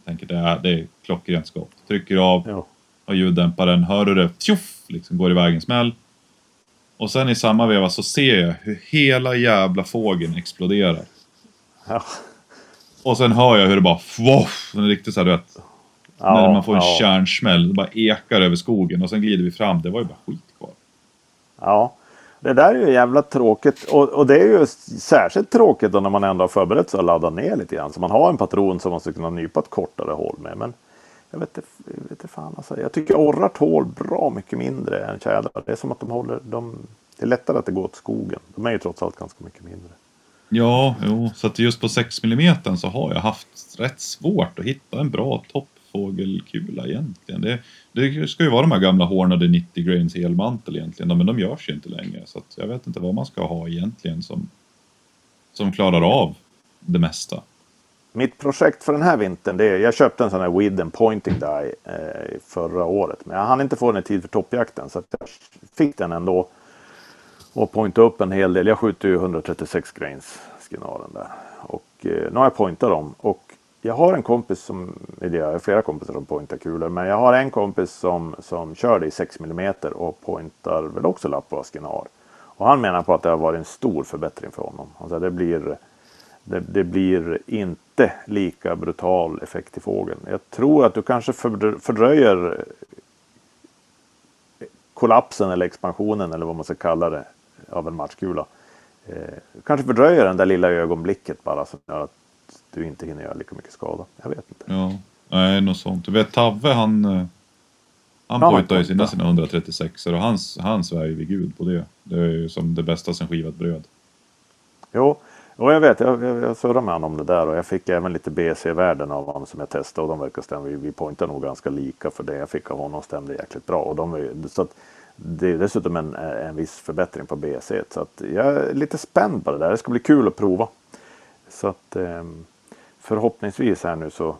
Tänker det är, det är klockrent skott. Trycker av, ja. och ljuddämparen, hör du det, tjoff, liksom går iväg en smäll. Och sen i samma veva så ser jag hur hela jävla fågeln exploderar. Ja. Och sen hör jag hur det bara voff, en riktigt såhär du vet. Ja, när man får en ja. kärnsmäll, det bara ekar över skogen och sen glider vi fram. Det var ju bara skit kvar. Ja, det där är ju jävla tråkigt och, och det är ju särskilt tråkigt då när man ändå har förberett sig att ladda ner lite grann. Så man har en patron som man ska kunna nypa ett kortare hål med. Men jag vet inte, jag vet inte fan alltså. Jag tycker orrar tål bra mycket mindre än tjädrar. Det är som att de håller, de, det är lättare att det går åt skogen. De är ju trots allt ganska mycket mindre. Ja, jo, så att just på 6 mm så har jag haft rätt svårt att hitta en bra topp fågelkula egentligen. Det, det ska ju vara de här gamla hårnade 90 grains helmantel egentligen, men de görs ju inte längre. Så att jag vet inte vad man ska ha egentligen som, som klarar av det mesta. Mitt projekt för den här vintern, det är, jag köpte en sån här Widden Pointing Die eh, förra året. Men jag hann inte få den i tid för toppjakten så jag fick den ändå och pointa upp en hel del. Jag skjuter ju 136 grains skinaren där. Och eh, nu har jag pointat dem. Och jag har en kompis som, eller jag har flera kompisar som pointar kulor. Men jag har en kompis som, som kör det i 6 mm och pointar väl också lapp och. Och han menar på att det har varit en stor förbättring för honom. Alltså det blir det, det, blir inte lika brutal effekt i fågeln. Jag tror att du kanske fördröjer eh, kollapsen eller expansionen eller vad man ska kalla det av en matchkula. Eh, kanske fördröjer den där lilla ögonblicket bara som gör att du inte hinner göra lika mycket skada. Jag vet inte. Ja, nej, något sånt. Du vet Tavve han, eh, han ja, pojtar ju sina, sina 136 och hans, han svär ju vid gud på det. Det är ju som det bästa sen skivat bröd. Jo, och jag vet, jag, jag, jag surrade med honom om det där och jag fick även lite BC-värden av honom som jag testade och de verkar stämma. Vi, vi pointar nog ganska lika för det jag fick av honom stämde jäkligt bra. Och de, så att, det är dessutom en, en viss förbättring på BC. Så att jag är lite spänd på det där. Det ska bli kul att prova. Så att eh, förhoppningsvis här nu så,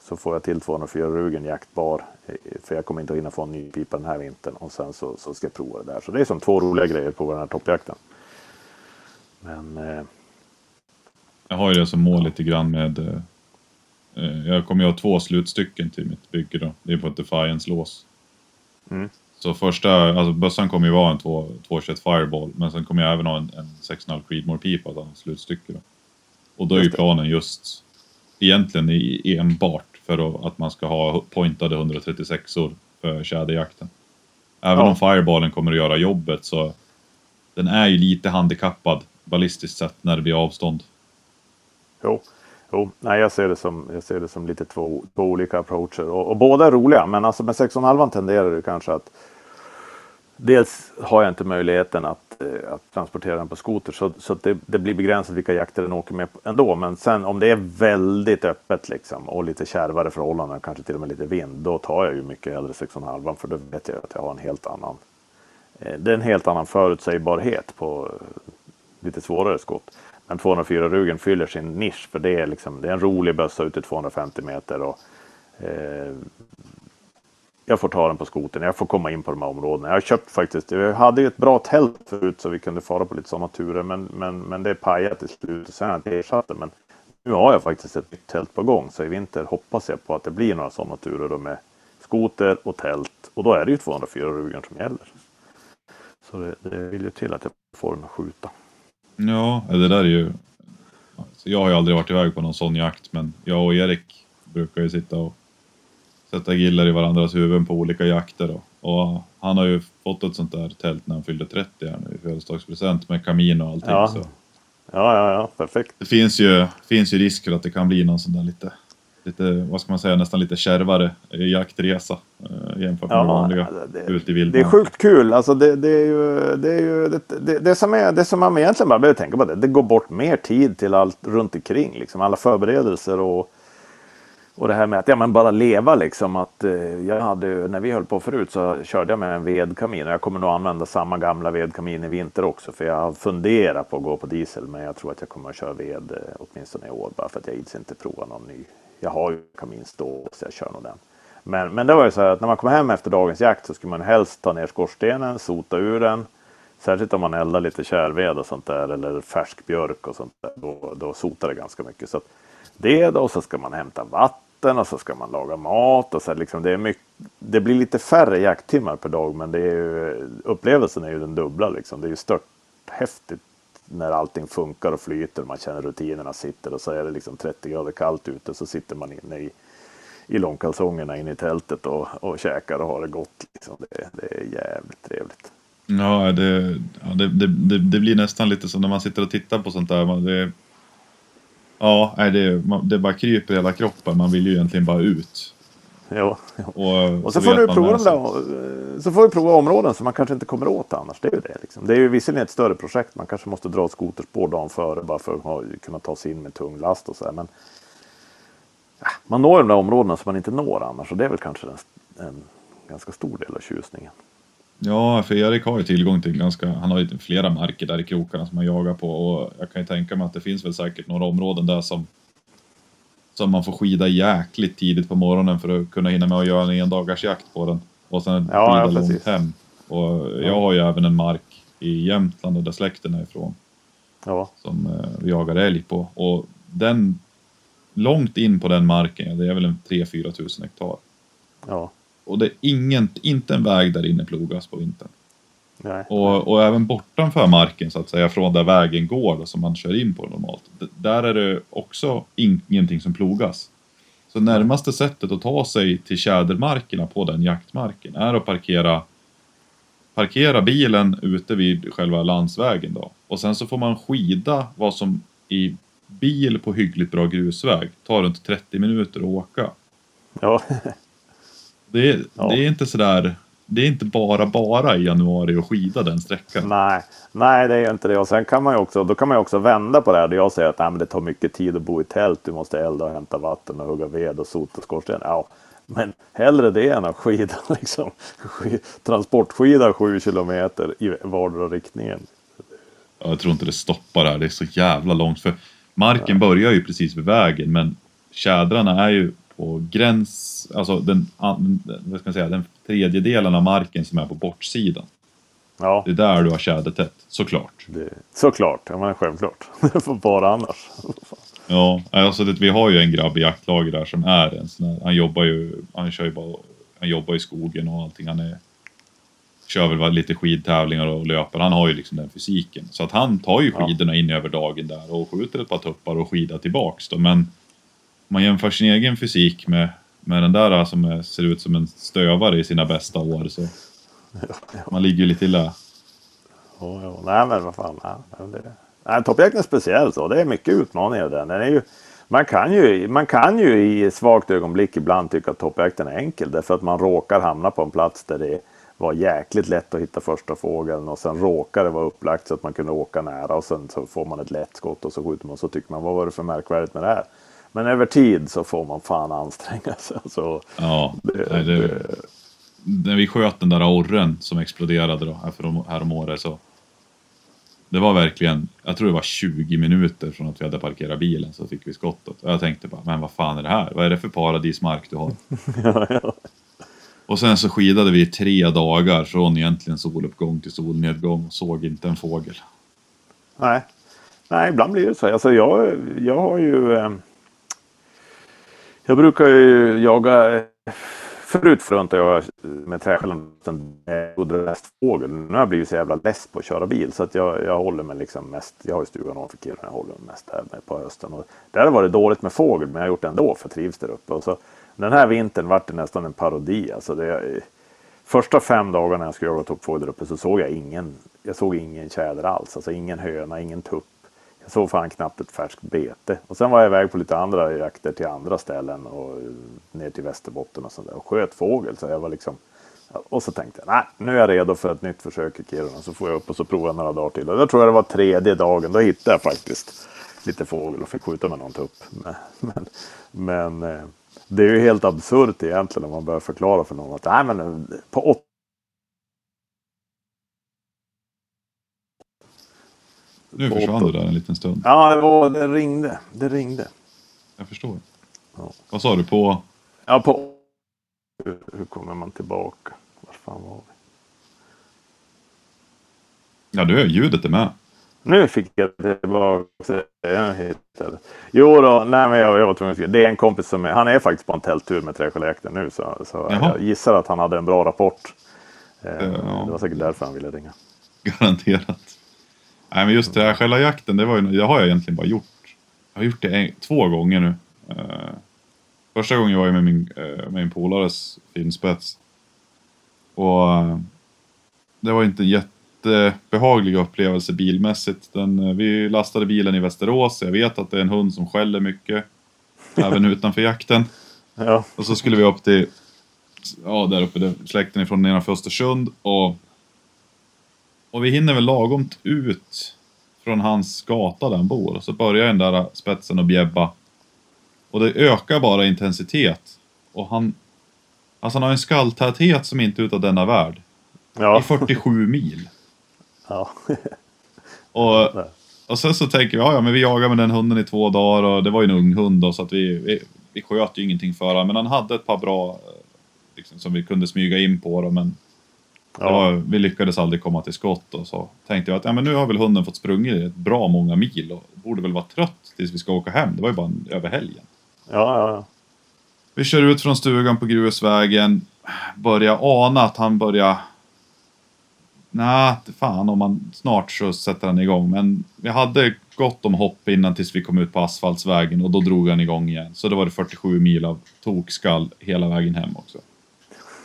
så får jag till 204 Rugen jaktbar. För jag kommer inte att hinna få en ny pipa den här vintern. Och sen så, så ska jag prova det där. Så det är som två roliga grejer på den här toppjakten. Men... Eh, jag har ju det som mål lite grann med... Eh, jag kommer ju ha två slutstycken till mitt bygge då. Det är på ett Defiance-lås. Mm. Så första, alltså bössan kommer ju vara en 221 Fireball, men sen kommer jag även ha en, en 6,5 Creedmoor-pipa som slutstycke. Då. Och då är ju planen just egentligen enbart för att man ska ha pointade 136or för tjäderjakten. Även ja. om Fireballen kommer att göra jobbet så den är ju lite handikappad ballistiskt sett när det blir avstånd. Jo, jo. Nej, jag ser det som, jag ser det som lite två, två olika approacher och, och båda är roliga men alltså med 6,5 tenderar det kanske att Dels har jag inte möjligheten att, Eh, att transportera den på skoter så, så det, det, blir begränsat vilka jakter den åker med ändå. Men sen om det är väldigt öppet liksom och lite kärvare förhållanden, kanske till och med lite vind, då tar jag ju mycket hellre 6,5 för då vet jag att jag har en helt annan eh, det är en helt annan förutsägbarhet på eh, lite svårare skott. Men 204-rugen fyller sin nisch för det är, liksom, det är en rolig bössa ut till 250 meter. Och, eh, jag får ta den på skoten. Jag får komma in på de här områdena. Jag har köpt faktiskt. Jag hade ju ett bra tält förut så vi kunde fara på lite sådana turer. Men, men, men det är pajat till slut. Sen har jag ersatt det. Men nu har jag faktiskt ett nytt tält på gång. Så i vinter hoppas jag på att det blir några sådana turer då med skoter och tält. Och då är det ju 204 rugen som gäller. Så det, det vill ju till att jag får den att skjuta. Ja, det där är ju... Alltså, jag har ju aldrig varit iväg på någon sån jakt, men jag och Erik brukar ju sitta och sätta gillar i varandras huvuden på olika jakter. Då. Och han har ju fått ett sånt där tält när han fyllde 30 här nu i födelsedagspresent med kamin och allting. Ja. Så. Ja, ja, ja, perfekt. Det finns ju, finns ju risk för att det kan bli någon sån där lite, lite vad ska man säga, nästan lite kärvare jaktresa eh, jämfört med det vanliga det, ut i det är sjukt kul. Alltså det, det är ju, det, är ju det, det, det, som är, det som man egentligen bara behöver tänka på. Det, det går bort mer tid till allt runt omkring. Liksom alla förberedelser och och det här med att ja, men bara leva liksom. Att, eh, jag hade, när vi höll på förut så körde jag med en vedkamin. Och jag kommer nog använda samma gamla vedkamin i vinter också. För jag har funderat på att gå på diesel. Men jag tror att jag kommer att köra ved eh, åtminstone i år. Bara för att jag ids inte prova någon ny. Jag har ju kamin stå så jag kör nog den. Men, men det var ju så här att när man kom hem efter dagens jakt så skulle man helst ta ner skorstenen, sota ur den. Särskilt om man eldar lite kärved och sånt där eller färsk björk och sånt där. Då, då sotar det ganska mycket. Så att, det då, och så ska man hämta vatten och så ska man laga mat. Och så liksom, det, är mycket, det blir lite färre jakttimmar per dag men det är ju, upplevelsen är ju den dubbla. Liksom. Det är ju stört häftigt när allting funkar och flyter. Man känner rutinerna sitter och så är det liksom 30 grader kallt ute så sitter man inne i, i långkalsongerna inne i tältet och, och käkar och har det gott. Liksom. Det, det är jävligt trevligt. Ja, det, ja det, det, det, blir nästan lite som när man sitter och tittar på sånt där. Man, det, ja, nej, det, man, det bara kryper i hela kroppen. Man vill ju egentligen bara ut. Jo, jo. Och, Och så, så får du prova sig. där, så får du prova områden som man kanske inte kommer åt annars. Det är ju det. Liksom. Det är ju visserligen ett större projekt. Man kanske måste dra ett skoterspår dagen före bara för att kunna ta sig in med tung last och så här. Men ja, man når de där områdena som man inte når annars. Och det är väl kanske en, en ganska stor del av tjusningen. Ja, för Erik har ju tillgång till ganska, han har ju flera marker där i krokarna som han jagar på och jag kan ju tänka mig att det finns väl säkert några områden där som som man får skida jäkligt tidigt på morgonen för att kunna hinna med att göra en endagars jakt på den. Och sen Ja, skida ja, långt precis. hem. Och jag har ju även en mark i Jämtland där släkten är ifrån Ja, som eh, vi jagar älg på. Och den, långt in på den marken, det är väl en 3-4 tusen hektar. ja. Och det är ingen, inte en väg där inne plogas på vintern. Nej. Och, och även bortanför marken så att säga, från där vägen går då, som man kör in på normalt. Där är det också ingenting som plogas. Så närmaste sättet att ta sig till tjädermarkerna på den jaktmarken är att parkera parkera bilen ute vid själva landsvägen då. Och sen så får man skida vad som i bil på hyggligt bra grusväg tar runt 30 minuter att åka. Ja, Det är, Ja. det är inte sådär, det är inte bara bara i januari att skida den sträckan. nej, nej, det är inte det. Och sen kan man ju också, då kan man ju också vända på det här. Jag säger att nej, men det tar mycket tid att bo i tält. Du måste elda och hämta vatten och hugga ved och sota skorsten. Ja, men hellre det än att skida <laughs> liksom. Sk- Transportskida sju kilometer i vardera riktningen. Ja, Jag tror inte det stoppar där, det är så jävla långt. För marken börjar ju precis vid vägen men tjädrarna är ju på gräns, alltså den, vad ska man säga, den tredje delen av marken som är på bortsidan. Ja, Det är där du har tjädertätt, såklart. det, såklart. Ja, men självklart. <laughs> Vara annars. Ja, alltså det, vi har ju en grabb i jaktlaget där som är en sån här, han jobbar ju, han kör ju bara, han jobbar i skogen och allting. Han är, kör väl bara lite skidtävlingar och löper. Han har ju liksom den fysiken. Så att han tar ju Ja. skidorna in över dagen där och skjuter ett par tuppar och skidar tillbaks då. Men man jämför sin egen fysik med, med den där som är, ser ut som en stövare i sina bästa år så man ligger ju lite illa. Ja, ja. Nej, men vad fan. Nej, det... nej, toppjakten är speciell så. Det är mycket utmaningar där. Den är ju... Man kan, ju, man kan ju i svagt ögonblick ibland tycka att toppjakten är enkel. Därför att man råkar hamna på en plats där det var jäkligt lätt att hitta första fågeln. Och sen råkar det vara upplagt så att man kunde åka nära. Och sen så får man ett lätt skott och så skjuter man. Och så tycker man vad var det för märkvärdigt med det här? Men över tid så får man fan anstränga sig. <laughs> Så Ja, det, det, när vi sköt den där orren som exploderade då, här, här om året så det var verkligen, jag tror det var 20 minuter från att vi hade parkerat bilen så fick vi skottet. Och jag tänkte bara, men vad fan är det här? Vad är det för paradismark du har? <laughs> ja, ja. Och sen så skidade vi i tre dagar från egentligen soluppgång till solnedgång och såg inte en fågel. Nej, Nej ibland blir det så. Alltså jag, jag har ju... Eh, jag brukar ju jaga Förut fruntade jag med träskällan och fågel. Nu har jag blivit så jävla less på att köra bil så att jag, jag håller mig liksom mest. Jag har ju stugan ovanför Kiruna. Jag håller mig mest där på hösten. Och där har det varit dåligt med fågel men jag har gjort det ändå för jag trivs där uppe. Och så, den här vintern vart det nästan en parodi. Alltså det, första fem dagarna när jag skulle jaga toppfågel där uppe så såg jag ingen. Jag såg ingen tjäder alls. Alltså ingen höna, ingen tupp. Jag såg fan knappt ett färskt bete. Och sen var jag iväg på lite andra jakter till andra ställen och eh, ner till Västerbotten och sådär och sköt fågel. Så jag var liksom och så tänkte jag, nej, nu är jag redo för ett nytt försök i Kiruna. Så får jag upp och så provar jag några dagar till. Och då tror jag det var tredje dagen. Då hittade jag faktiskt lite fågel och fick skjuta med någon tupp. <laughs> Men, men, men eh, det är ju helt absurt egentligen om man börjar förklara för någon att nej, men eh, på Nu försvann du där en liten stund. Ja, det, var, det ringde. Det ringde. Jag förstår. Ja. Vad sa du på? Ja, på... Hur, hur kommer man tillbaka? Var fan var vi? Ja, du, ljudet är med. Nu fick jag tillbaka. Jag hittade. Jo då, nej men jag, jag var tvungen Det är en kompis som är, han är faktiskt på en tälttur med träskäljakten nu. Så, så jag gissar att han hade en bra rapport. Eh, ja. Det var säkert därför han ville ringa. Garanterat. Nej men just det här själva jakten, det, var ju, det har jag egentligen bara gjort. Jag har gjort det en, två gånger nu. Uh, första gången var jag med min, uh, med min polares finspets. Och uh, det var inte en jättebehaglig upplevelse bilmässigt. Den, vi lastade bilen i Västerås. Jag vet att det är en hund som skäller mycket. även utanför jakten. Ja. Och så skulle vi upp till, ja där uppe, släkten ifrån nedanför Östersund. Och och vi hinner väl lagom ut från hans gata där han bor. Så börjar den där spetsen att bjäbba. Och det ökar bara intensitet. Och han... Alltså han har en skalltäthet som inte är utav denna värld. Ja. I 47 mil. <laughs> Ja. <laughs> och, och sen så tänker vi, ja, ja men vi jagar med den hunden i två dagar och det var ju en ung hund då så att vi, vi, vi sköt ju ingenting för honom. Men han hade ett par bra, eh, liksom, som vi kunde smyga in på då, men Ja. Vi lyckades aldrig komma till skott och så tänkte jag att ja, men nu har väl hunden fått sprungit ett bra många mil och borde väl vara trött tills vi ska åka hem. Det var ju bara över helgen. Ja, ja, ja. Vi kör ut från stugan på grusvägen. Börjar ana att han börjar... Nej, fan om man snart så sätter han igång. Men vi hade gott om hopp innan tills vi kom ut på asfaltsvägen och då drog han igång igen. Så då var det 47 mil av tokskall hela vägen hem också.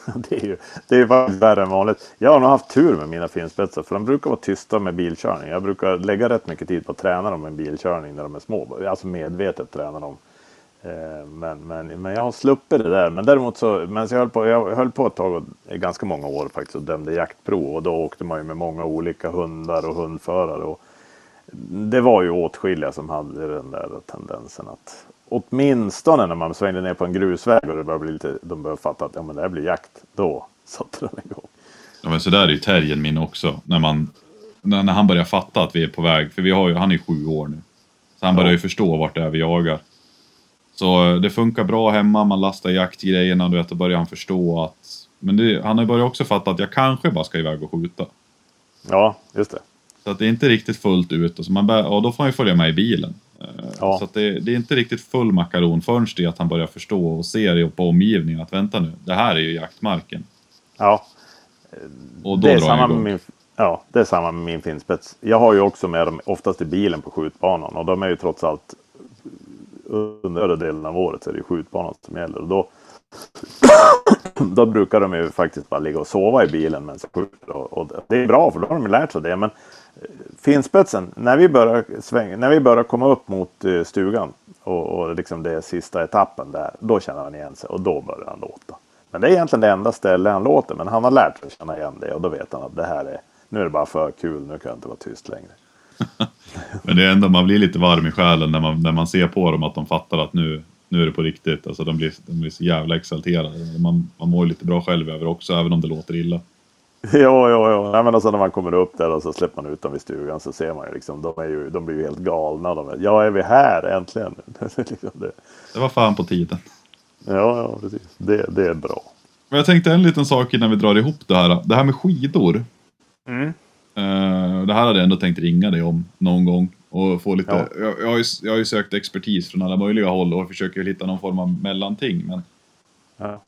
<laughs> det är ju det är faktiskt värre än vanligt. Jag har nog haft tur med mina finspetsar för de brukar vara tysta med bilkörning. Jag brukar lägga rätt mycket tid på att träna dem med bilkörning när de är små. Alltså medvetet träna dem. Eh, men, men, men jag har sluppit det där. Men däremot så, men jag höll på, jag höll på ett tag, och, ganska många år faktiskt, och dömde jaktprov. Och då åkte man ju med många olika hundar och hundförare. Och det var ju åtskilliga som hade den där tendensen att åtminstone när man svängde ner på en grusväg och det började bli lite, de började fatta att ja, men det här blir jakt. Då <laughs> satte den igång. Ja men så där är ju terriern min också. När, man, när, när han börjar fatta att vi är på väg. För vi har ju, han är ju sju år nu. Så han börjar ju förstå vart det är vi jagar. Så eh, det funkar bra hemma, man lastar jaktgrejerna, du vet, då börjar han förstå att... Men det, han har ju börjat också fatta att jag kanske bara ska iväg och skjuta. Ja, just det. Så att det är inte riktigt fullt ut och, så man bör, och då får han ju följa med i bilen. Eh, ja. Så det, det, är inte riktigt full makaron förrän det att han börjar förstå och ser på omgivningen att vänta nu, det här är ju jaktmarken. Ja. Och då det är samma med min, Ja, det är samma med min finspets. Jag har ju också med dem oftast i bilen på skjutbanan och de är ju trots allt under delen av året så är det skjutbanan som gäller. Och då, <coughs> då brukar de ju faktiskt bara ligga och sova i bilen men så skjuter. Och, och det är bra för då har de ju lärt sig det. Men finspetsen, när vi börjar, svänga, när vi börjar komma upp mot eh, stugan och, och liksom det är sista etappen där, då känner han igen sig och då börjar han låta. Men det är egentligen det enda stället han låter, men han har lärt sig att känna igen det och då vet han att det här är, nu är det bara för kul, nu kan jag inte vara tyst längre. <laughs> men det är ändå, man blir lite varm i själen när man, när man ser på dem att de fattar att nu, nu är det på riktigt. Alltså de blir, de blir så jävla exalterade. Man, man mår ju lite bra själv över också, även om det låter illa. Ja, ja, ja. Nej, men alltså när man kommer upp där och så släpper man ut dem i stugan så ser man ju liksom, de, är ju, de blir ju helt galna. De är, ja, är vi här äntligen? <laughs> liksom det. det var fan på tiden. Ja, ja precis. Det, det är bra. Men jag tänkte en liten sak innan vi drar ihop det här. Det här med skidor. Mm. Uh, det här hade jag ändå tänkt ringa dig om någon gång. Och få lite, ja. jag, jag, har ju, jag har ju sökt expertis från alla möjliga håll och försöker hitta någon form av mellanting. Men ja.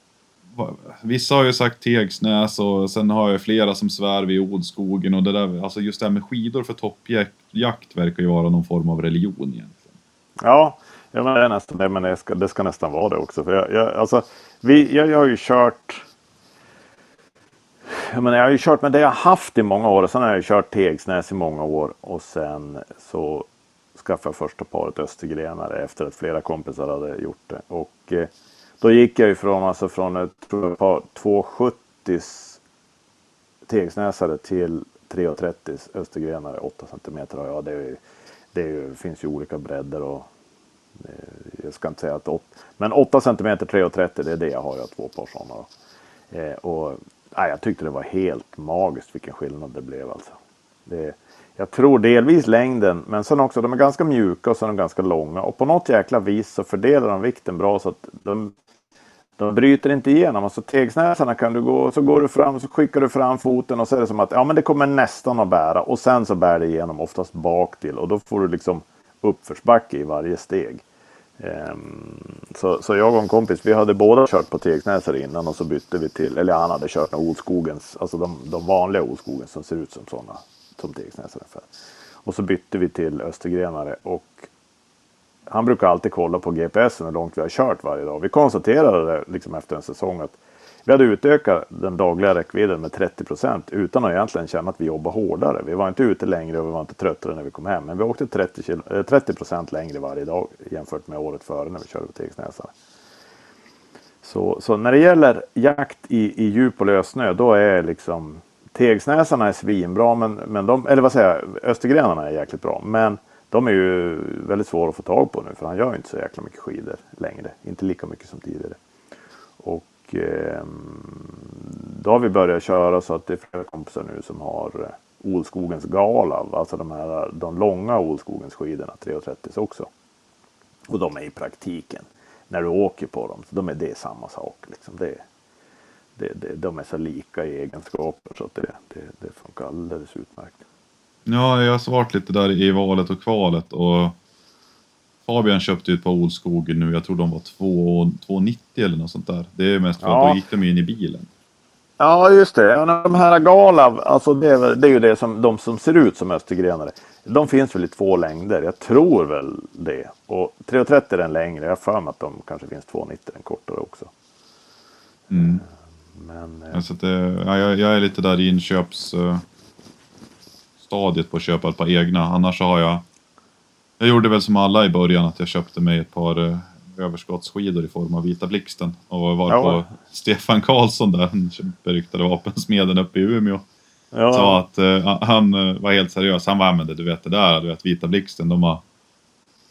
Vissa har ju sagt Tegsnäs och sen har jag flera som svär vid Odskogen och det där. Alltså just det här med skidor för toppjakt verkar ju vara någon form av religion egentligen. Ja, ja men det är nästan det. Men det ska, det ska nästan vara det också. För jag, jag alltså, vi, jag, jag har ju kört jag, menar, jag har ju kört med det jag haft i många år och sen har jag ju kört Tegsnäs i många år och sen så skaffade jag första paret Östergrenare efter att flera kompisar hade gjort det. Och eh, då gick jag ifrån alltså från ett par 270 Tegsnäsare till 330 Östergrenare 8 cm. Ja, det, är, det, är, finns ju olika bredder och eh, jag ska inte säga att 8, men 8 cm 330 det är det jag har. Jag har två par sådana. Eh, och nej, jag tyckte det var helt magiskt vilken skillnad det blev alltså. Det, jag tror delvis längden, men sen också de är ganska mjuka och sen är de ganska långa och på något jäkla vis så fördelar de vikten bra så att de, de bryter inte igenom. Alltså tegsnäsarna kan du gå, så går du fram, så skickar du fram foten och så är det som att ja, men det kommer nästan att bära och sen så bär det igenom oftast bak till och då får du liksom uppförsbacke i varje steg. Um, så, så jag och en kompis, vi hade båda kört på Tegsnäsare innan och så bytte vi till, eller han hade kört med Olskogens, alltså de, de vanliga Olskogens som ser ut som sådana, som Tegsnäsare ungefär. Och så bytte vi till Östergrenare och han brukar alltid kolla på GPSen hur långt vi har kört varje dag. Vi konstaterade liksom efter en säsong att vi hade utökat den dagliga räckvidden med 30 procent utan att egentligen känna att vi jobbar hårdare. Vi var inte ute längre och vi var inte tröttare när vi kom hem. Men vi åkte 30 eh, procent längre varje dag jämfört med året före när vi körde på Tegsnäsan. Så, så när det gäller jakt i, i djup och lössnö då är liksom Tegsnäsarna är svinbra, men, men de, eller vad säger jag, Östergrenarna är jäkligt bra. Men de är ju väldigt svåra att få tag på nu för han gör inte så jäkla mycket skidor längre. Inte lika mycket som tidigare. Och eh, då har vi börjat köra så att det är flera kompisar nu som har eh, Olskogens Galav, alltså de här de långa Olskogens skidorna, 330 också. Och de är i praktiken, när du åker på dem, så de är det samma sak. Liksom. Det, det, det, de är så lika i egenskaper så att det, det, det funkar alldeles utmärkt. Ja, jag har svart lite där i valet och kvalet och Fabian köpte ju ett par Olskogen nu, jag tror de var 2,90 eller något sånt där. Det är mest för ja. att då gick de in i bilen. Ja, just det. de här Galav, alltså det är, det är ju det som, de som ser ut som östergrenare. De finns väl i två längder, jag tror väl det. Och 3,30 är den längre, jag har för mig att de kanske finns 2,90 den kortare också. Mm. Men, eh, alltså det, ja, jag, jag, är lite där i inköpsstadiet på att köpa ett par egna. Annars har jag jag gjorde väl som alla i början att jag köpte mig ett par uh, överskottsskidor i form av Vita Blixten och var ja. på Stefan Karlsson där, den beryktade vapensmeden uppe i Umeå. Ja. Sa att uh, han uh, var helt seriös. Han var med du vet det där, du vet Vita Blixten, de har,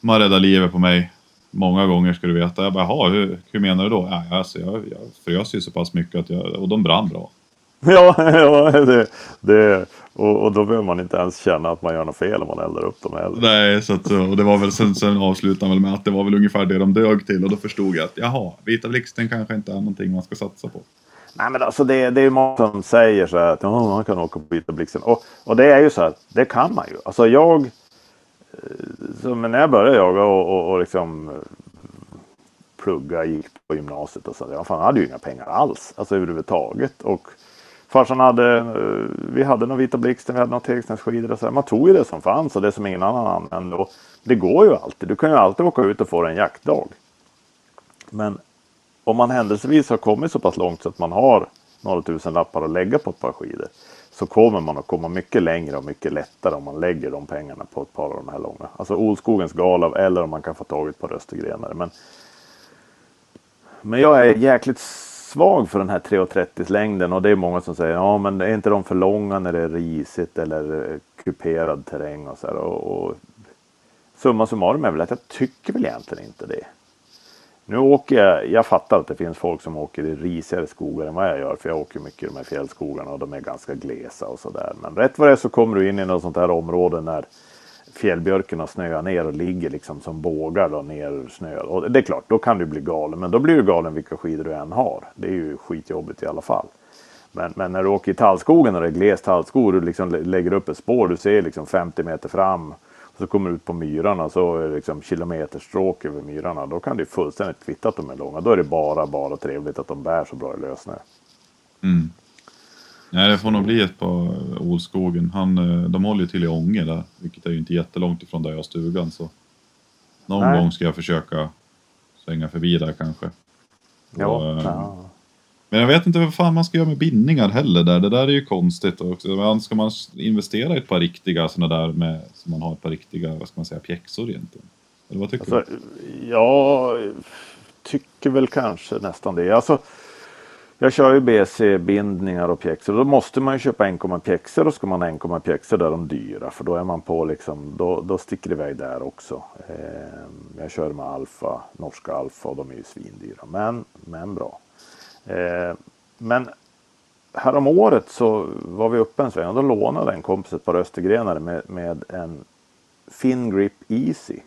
de har räddat livet på mig många gånger ska du veta. Jag bara, jaha, hur, hur menar du då? Ja, alltså, jag, jag frös ju så pass mycket att jag, och de brann bra. <laughs> Ja, ja det, det, och, och då behöver man inte ens känna att man gör något fel om man eldar upp dem heller. Nej, så att, och det var väl sen, sen avslutade väl med att det var väl ungefär det de dög till och då förstod jag att jaha, Vita Blixten kanske inte är någonting man ska satsa på. Nej men alltså det, det är ju många som säger så här att ja, man kan åka på Vita Blixten. Och, och det är ju så här, det kan man ju. Alltså jag, eh, så, men när jag började jaga och, och, och liksom eh, plugga, gick på gymnasiet och så. Jag fan, hade ju inga pengar alls, alltså överhuvudtaget. Och farsan hade, eh, vi hade några Vita Blixten, vi hade några Tegsnässkidor och så. Man tog ju det som fanns och det som ingen annan använde. Och det går ju alltid. Du kan ju alltid åka ut och få en jaktdag. Men om man händelsevis har kommit så pass långt så att man har några tusen lappar att lägga på ett par skidor så kommer man att komma mycket längre och mycket lättare om man lägger de pengarna på ett par av de här långa. Alltså Olskogens Galav eller om man kan få tag i ett par Östergrenare. Men, men jag är jäkligt svag för den här 3,30 längden och det är många som säger ja men är inte de för långa när det är risigt eller eh, kuperad terräng och så här. Och, och summa summarum är väl att jag tycker väl egentligen inte det. Nu åker jag, jag fattar att det finns folk som åker i risigare skogar än vad jag gör. För jag åker mycket i de här fjällskogarna och de är ganska glesa och sådär. Men rätt vad det är så kommer du in i något sånt här område när fjällbjörken har snöat ner och ligger liksom som bågar då ner snö. Och det är klart, då kan du bli galen. Men då blir du galen vilka skidor du än har. Det är ju skitjobbigt i alla fall. Men, men när du åker i tallskogen och det är gles tallskog och du liksom lägger upp ett spår. Du ser liksom 50 meter fram. Och så kommer du ut på myrarna så är det liksom kilometerstråk över myrarna. Då kan det fullständigt kvitta att de är långa. Då är det bara, bara trevligt att de bär så bra i lössnö. Mm. Nej, det får nog bli ett par Olskogen. Han, eh, de håller ju till i Ånge där, vilket är ju inte jättelångt ifrån där jag har stugan. Så någon Nej. gång ska jag försöka svänga förbi där kanske. Ja, och, eh, ja. Men jag vet inte vad fan man ska göra med bindningar heller där. Det där är ju konstigt också. Ska man investera i ett par riktiga sådana där med, så man har ett par riktiga, vad ska man säga, pjäxor egentligen? Eller vad tycker alltså, du? Jag tycker väl kanske nästan det. Alltså, jag kör ju BC-bindningar och pjäxor. Då måste man ju köpa enkomma pjäxor och ska man ha enkomma pjäxor där de dyra. För då är man på liksom, då, då sticker det iväg där också. Eh, jag kör med Alfa, norska Alfa och de är ju svindyra. Men, men bra. Eh, men härom året så var vi uppe en sväng och då lånade en kompis ett par östergrenare med, med en Fingrip Easy.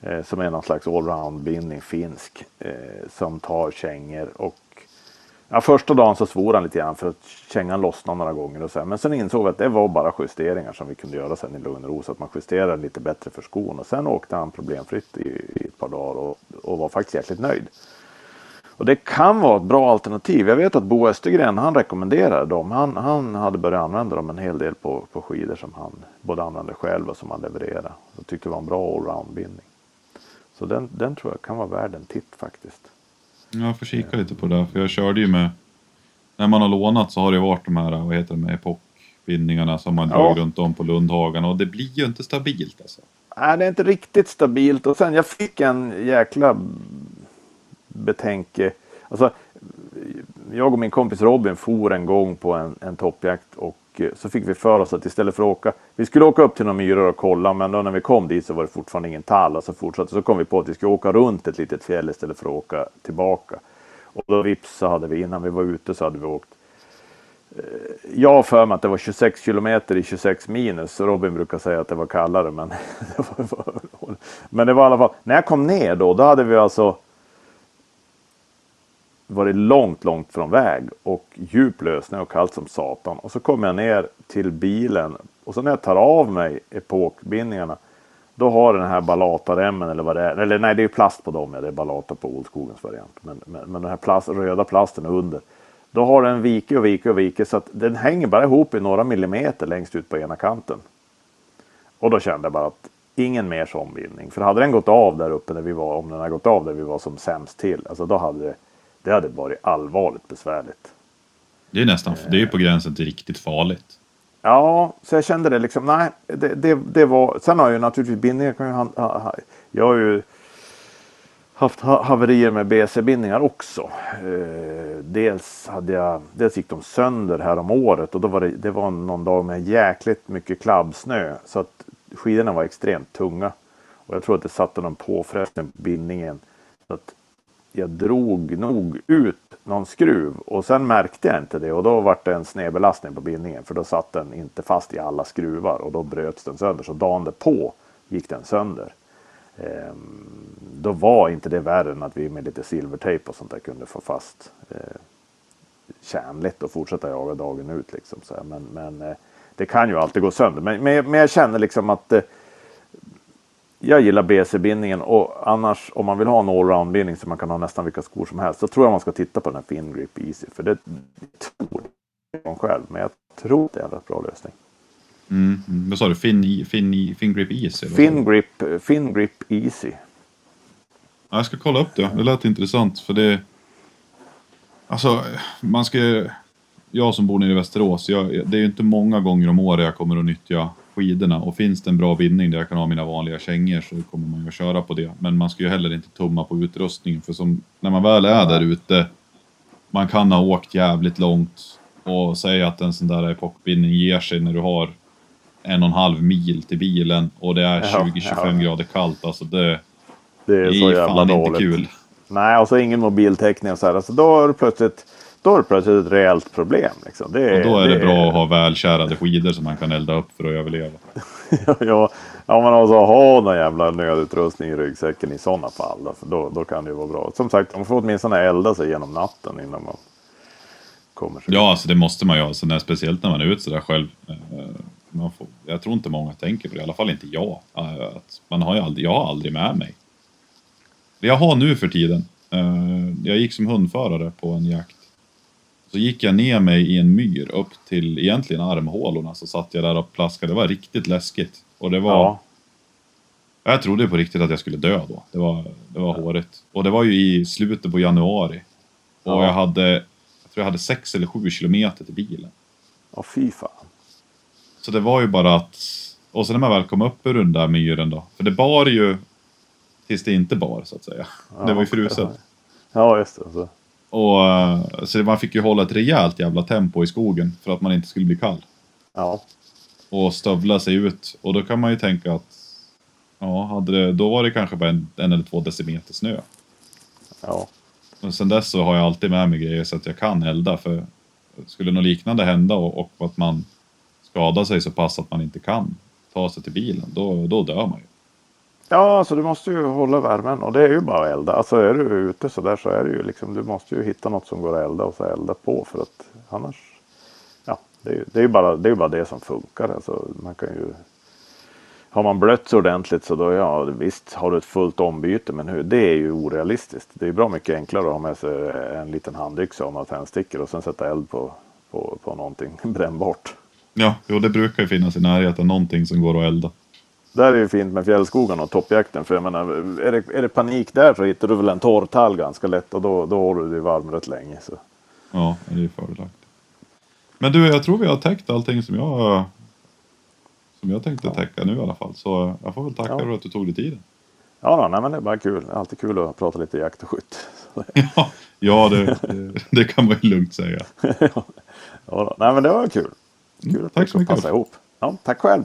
Eh, som är någon slags allround-bindning, finsk. Eh, som tar kängor och Ja, första dagen så svor han lite grann för att kängan lossnade några gånger. Och så Men sen insåg vi att det var bara justeringar som vi kunde göra sen i lugn och ro. Så att man justerade lite bättre för skon. Och sen åkte han problemfritt i, i ett par dagar och, och var faktiskt jäkligt nöjd. Och det kan vara ett bra alternativ. Jag vet att Bo Östergren han rekommenderade dem. Han, han hade börjat använda dem en hel del på, på skidor som han både använde själv och som han levererade. Och tyckte det var en bra allround-bindning. Så den, den tror jag kan vara värd en titt faktiskt. Jag får kika lite på det, för jag körde ju med... När man har lånat så har det varit de här, vad heter det, epokbindningarna som man ja. runt om på Lundhagen och det blir ju inte stabilt alltså. Nej, det är inte riktigt stabilt och sen jag fick en jäkla betänke. Alltså, jag och min kompis Robin for en gång på en, en toppjakt och Eh, så fick vi för oss att istället för att åka, vi skulle åka upp till några myror och kolla men då när vi kom dit så var det fortfarande ingen tall och så fortsatte så kom vi på att vi skulle åka runt ett litet fjäll istället för att åka tillbaka. Och då vips så hade vi innan vi var ute så hade vi åkt eh, jag har för mig att det var 26 kilometer i 26 minus. Robin brukar säga att det var kallare. Men <laughs> det var, men det var i alla fall. När jag kom ner då, då hade vi alltså varit långt, långt från väg och djup lösning och kallt som satan. Och så kommer jag ner till bilen och så när jag tar av mig epokbindningarna då har den här Balata-remmen eller vad det är. Eller nej, det är plast på dem. Ja, det är Balata på Oldskogens variant. Men, men, men den här plast, röda plasten under. Då har den vikit och vikit och vikit så att den hänger bara ihop i några millimeter längst ut på ena kanten. Och då kände jag bara att ingen mer sån bindning. För hade den gått av där uppe när vi var, om den hade gått av där vi var som sämst till. Alltså då hade det det hade varit allvarligt besvärligt. Det är nästan, det är ju på gränsen till riktigt farligt. Ja, så jag kände det liksom, nej, det, det, det var, sen har jag ju naturligtvis bindningar, jag har ju haft haverier med BC-bindningar också. Eh, dels, hade jag, dels gick de sönder här om året och då var det, det var någon dag med jäkligt mycket klabbsnö så att skidorna var extremt tunga. Och jag tror att det satte någon påfrestning på bindningen. Så att jag drog nog ut någon skruv och sen märkte jag inte det och då var det en snedbelastning på bindningen för då satt den inte fast i alla skruvar och då bröts den sönder. Så dagen på gick den sönder. Ehm, då var inte det värre än att vi med lite silvertejp och sånt där kunde få fast eh, kärnligt och fortsätta jaga dagen ut. Liksom, så Men, men eh, det kan ju alltid gå sönder. Men, men, men jag känner liksom att eh, jag gillar BC-bindningen och annars om man vill ha en allround-bindning så man kan ha nästan vilka skor som helst så tror jag man ska titta på den här Fingrip Easy. För det tror jag själv, men jag tror det är en rätt bra lösning. Mm, mm. Vad sa du? Fin, fin, fingrip Easy? Fingrip, Fingrip Easy. Ja, jag ska kolla upp det. Det lät intressant för det... Alltså, man ska... Jag som bor nere i Västerås, jag, det är ju inte många gånger om året jag kommer att nyttja skidorna och finns det en bra bindning där jag kan ha mina vanliga kängor så kommer man ju att köra på det. Men man ska ju heller inte tumma på utrustningen för som, när man väl är där ute, man kan ha åkt jävligt långt och säga att en sån där epokbindning ger sig när du har en och en halv mil till bilen och det är 20-25 ja, grader kallt. Alltså det, det är, så jävla fan dåligt. inte kul. Nej, och så ingen mobiltäckning och så här. Alltså, då är det plötsligt, är det plötsligt ett reellt problem. Liksom. Det, och då är det, det bra att ha välkärade skidor som man kan elda upp för att överleva. <laughs> ja, ja, men alltså ha någon jävla nödutrustning i ryggsäcken i sådana fall. Då, då, då kan det ju vara bra. Som sagt, man får åtminstone elda sig genom natten innan man kommer. Sig. Ja, alltså det måste man ju. Alltså, när, speciellt när man är ute sådär själv. Eh, man får, jag tror inte många tänker på det, i alla fall inte jag. Att man har ju aldrig, jag har aldrig med mig. Jag har nu för tiden. Eh, jag gick som hundförare på en jakt. Så gick jag ner mig i en myr upp till egentligen armhålorna så satt jag där och plaskade. Det var riktigt läskigt. Och det var... Ja. Jag trodde på riktigt att jag skulle dö då. Det var, det var hårigt. Och det var ju i slutet på januari. Och ja. jag hade, jag tror jag hade sex eller sju kilometer till bilen. Ja, fy fan. Så det var ju bara att... Och sen när man väl kom upp ur den där myren då. För det bar ju tills det inte bar så att säga. Ja, det var ju fruset. Ja, just det. Så. Och, eh, så man fick ju hålla ett rejält jävla tempo i skogen för att man inte skulle bli kall. Ja. Och stövla sig ut. Och då kan man ju tänka att ja, hade det, då var det kanske bara en, en eller två decimeter snö. Ja. Och sen dess så har jag alltid med mig grejer så att jag kan elda. För skulle något liknande hända och, och att man skadar sig så pass att man inte kan ta sig till bilen, då, då dör man ju. Ja, alltså du måste ju hålla värmen och det är ju bara att elda. Alltså är du ute så där så är det ju liksom, du måste ju hitta något som går att elda och så elda på för att annars, ja, det är ju det är bara, det är bara det som funkar. Alltså man kan ju, har man blött så ordentligt så då, ja visst har du ett fullt ombyte men hur, det är ju orealistiskt. Det är bra mycket enklare att ha med sig en liten handyxa och några tändstickor och sen sätta eld på, på, på någonting <laughs> brännbart. Ja, jo det brukar ju finnas i närheten någonting som går att elda. Där är det ju fint med fjällskogarna och toppjakten. För jag menar, är det, är det panik där så hittar du väl en torr tall ganska lätt och då, då håller du dig varm rätt länge. Så. Ja, det är fördelaktigt. Men du, jag tror vi har täckt allting som jag, som jag tänkte ja. täcka nu i alla fall. Så jag får väl tacka ja. för att du tog dig tiden. Ja, då, nej, men det är bara kul. Alltid kul att prata lite jakt och skytt. <laughs> ja, ja det, det, kan man ju lugnt säga. <laughs> ja, då, nej, men det var kul. kul mm, tack så mycket. Passa ihop. Ja, tack själv.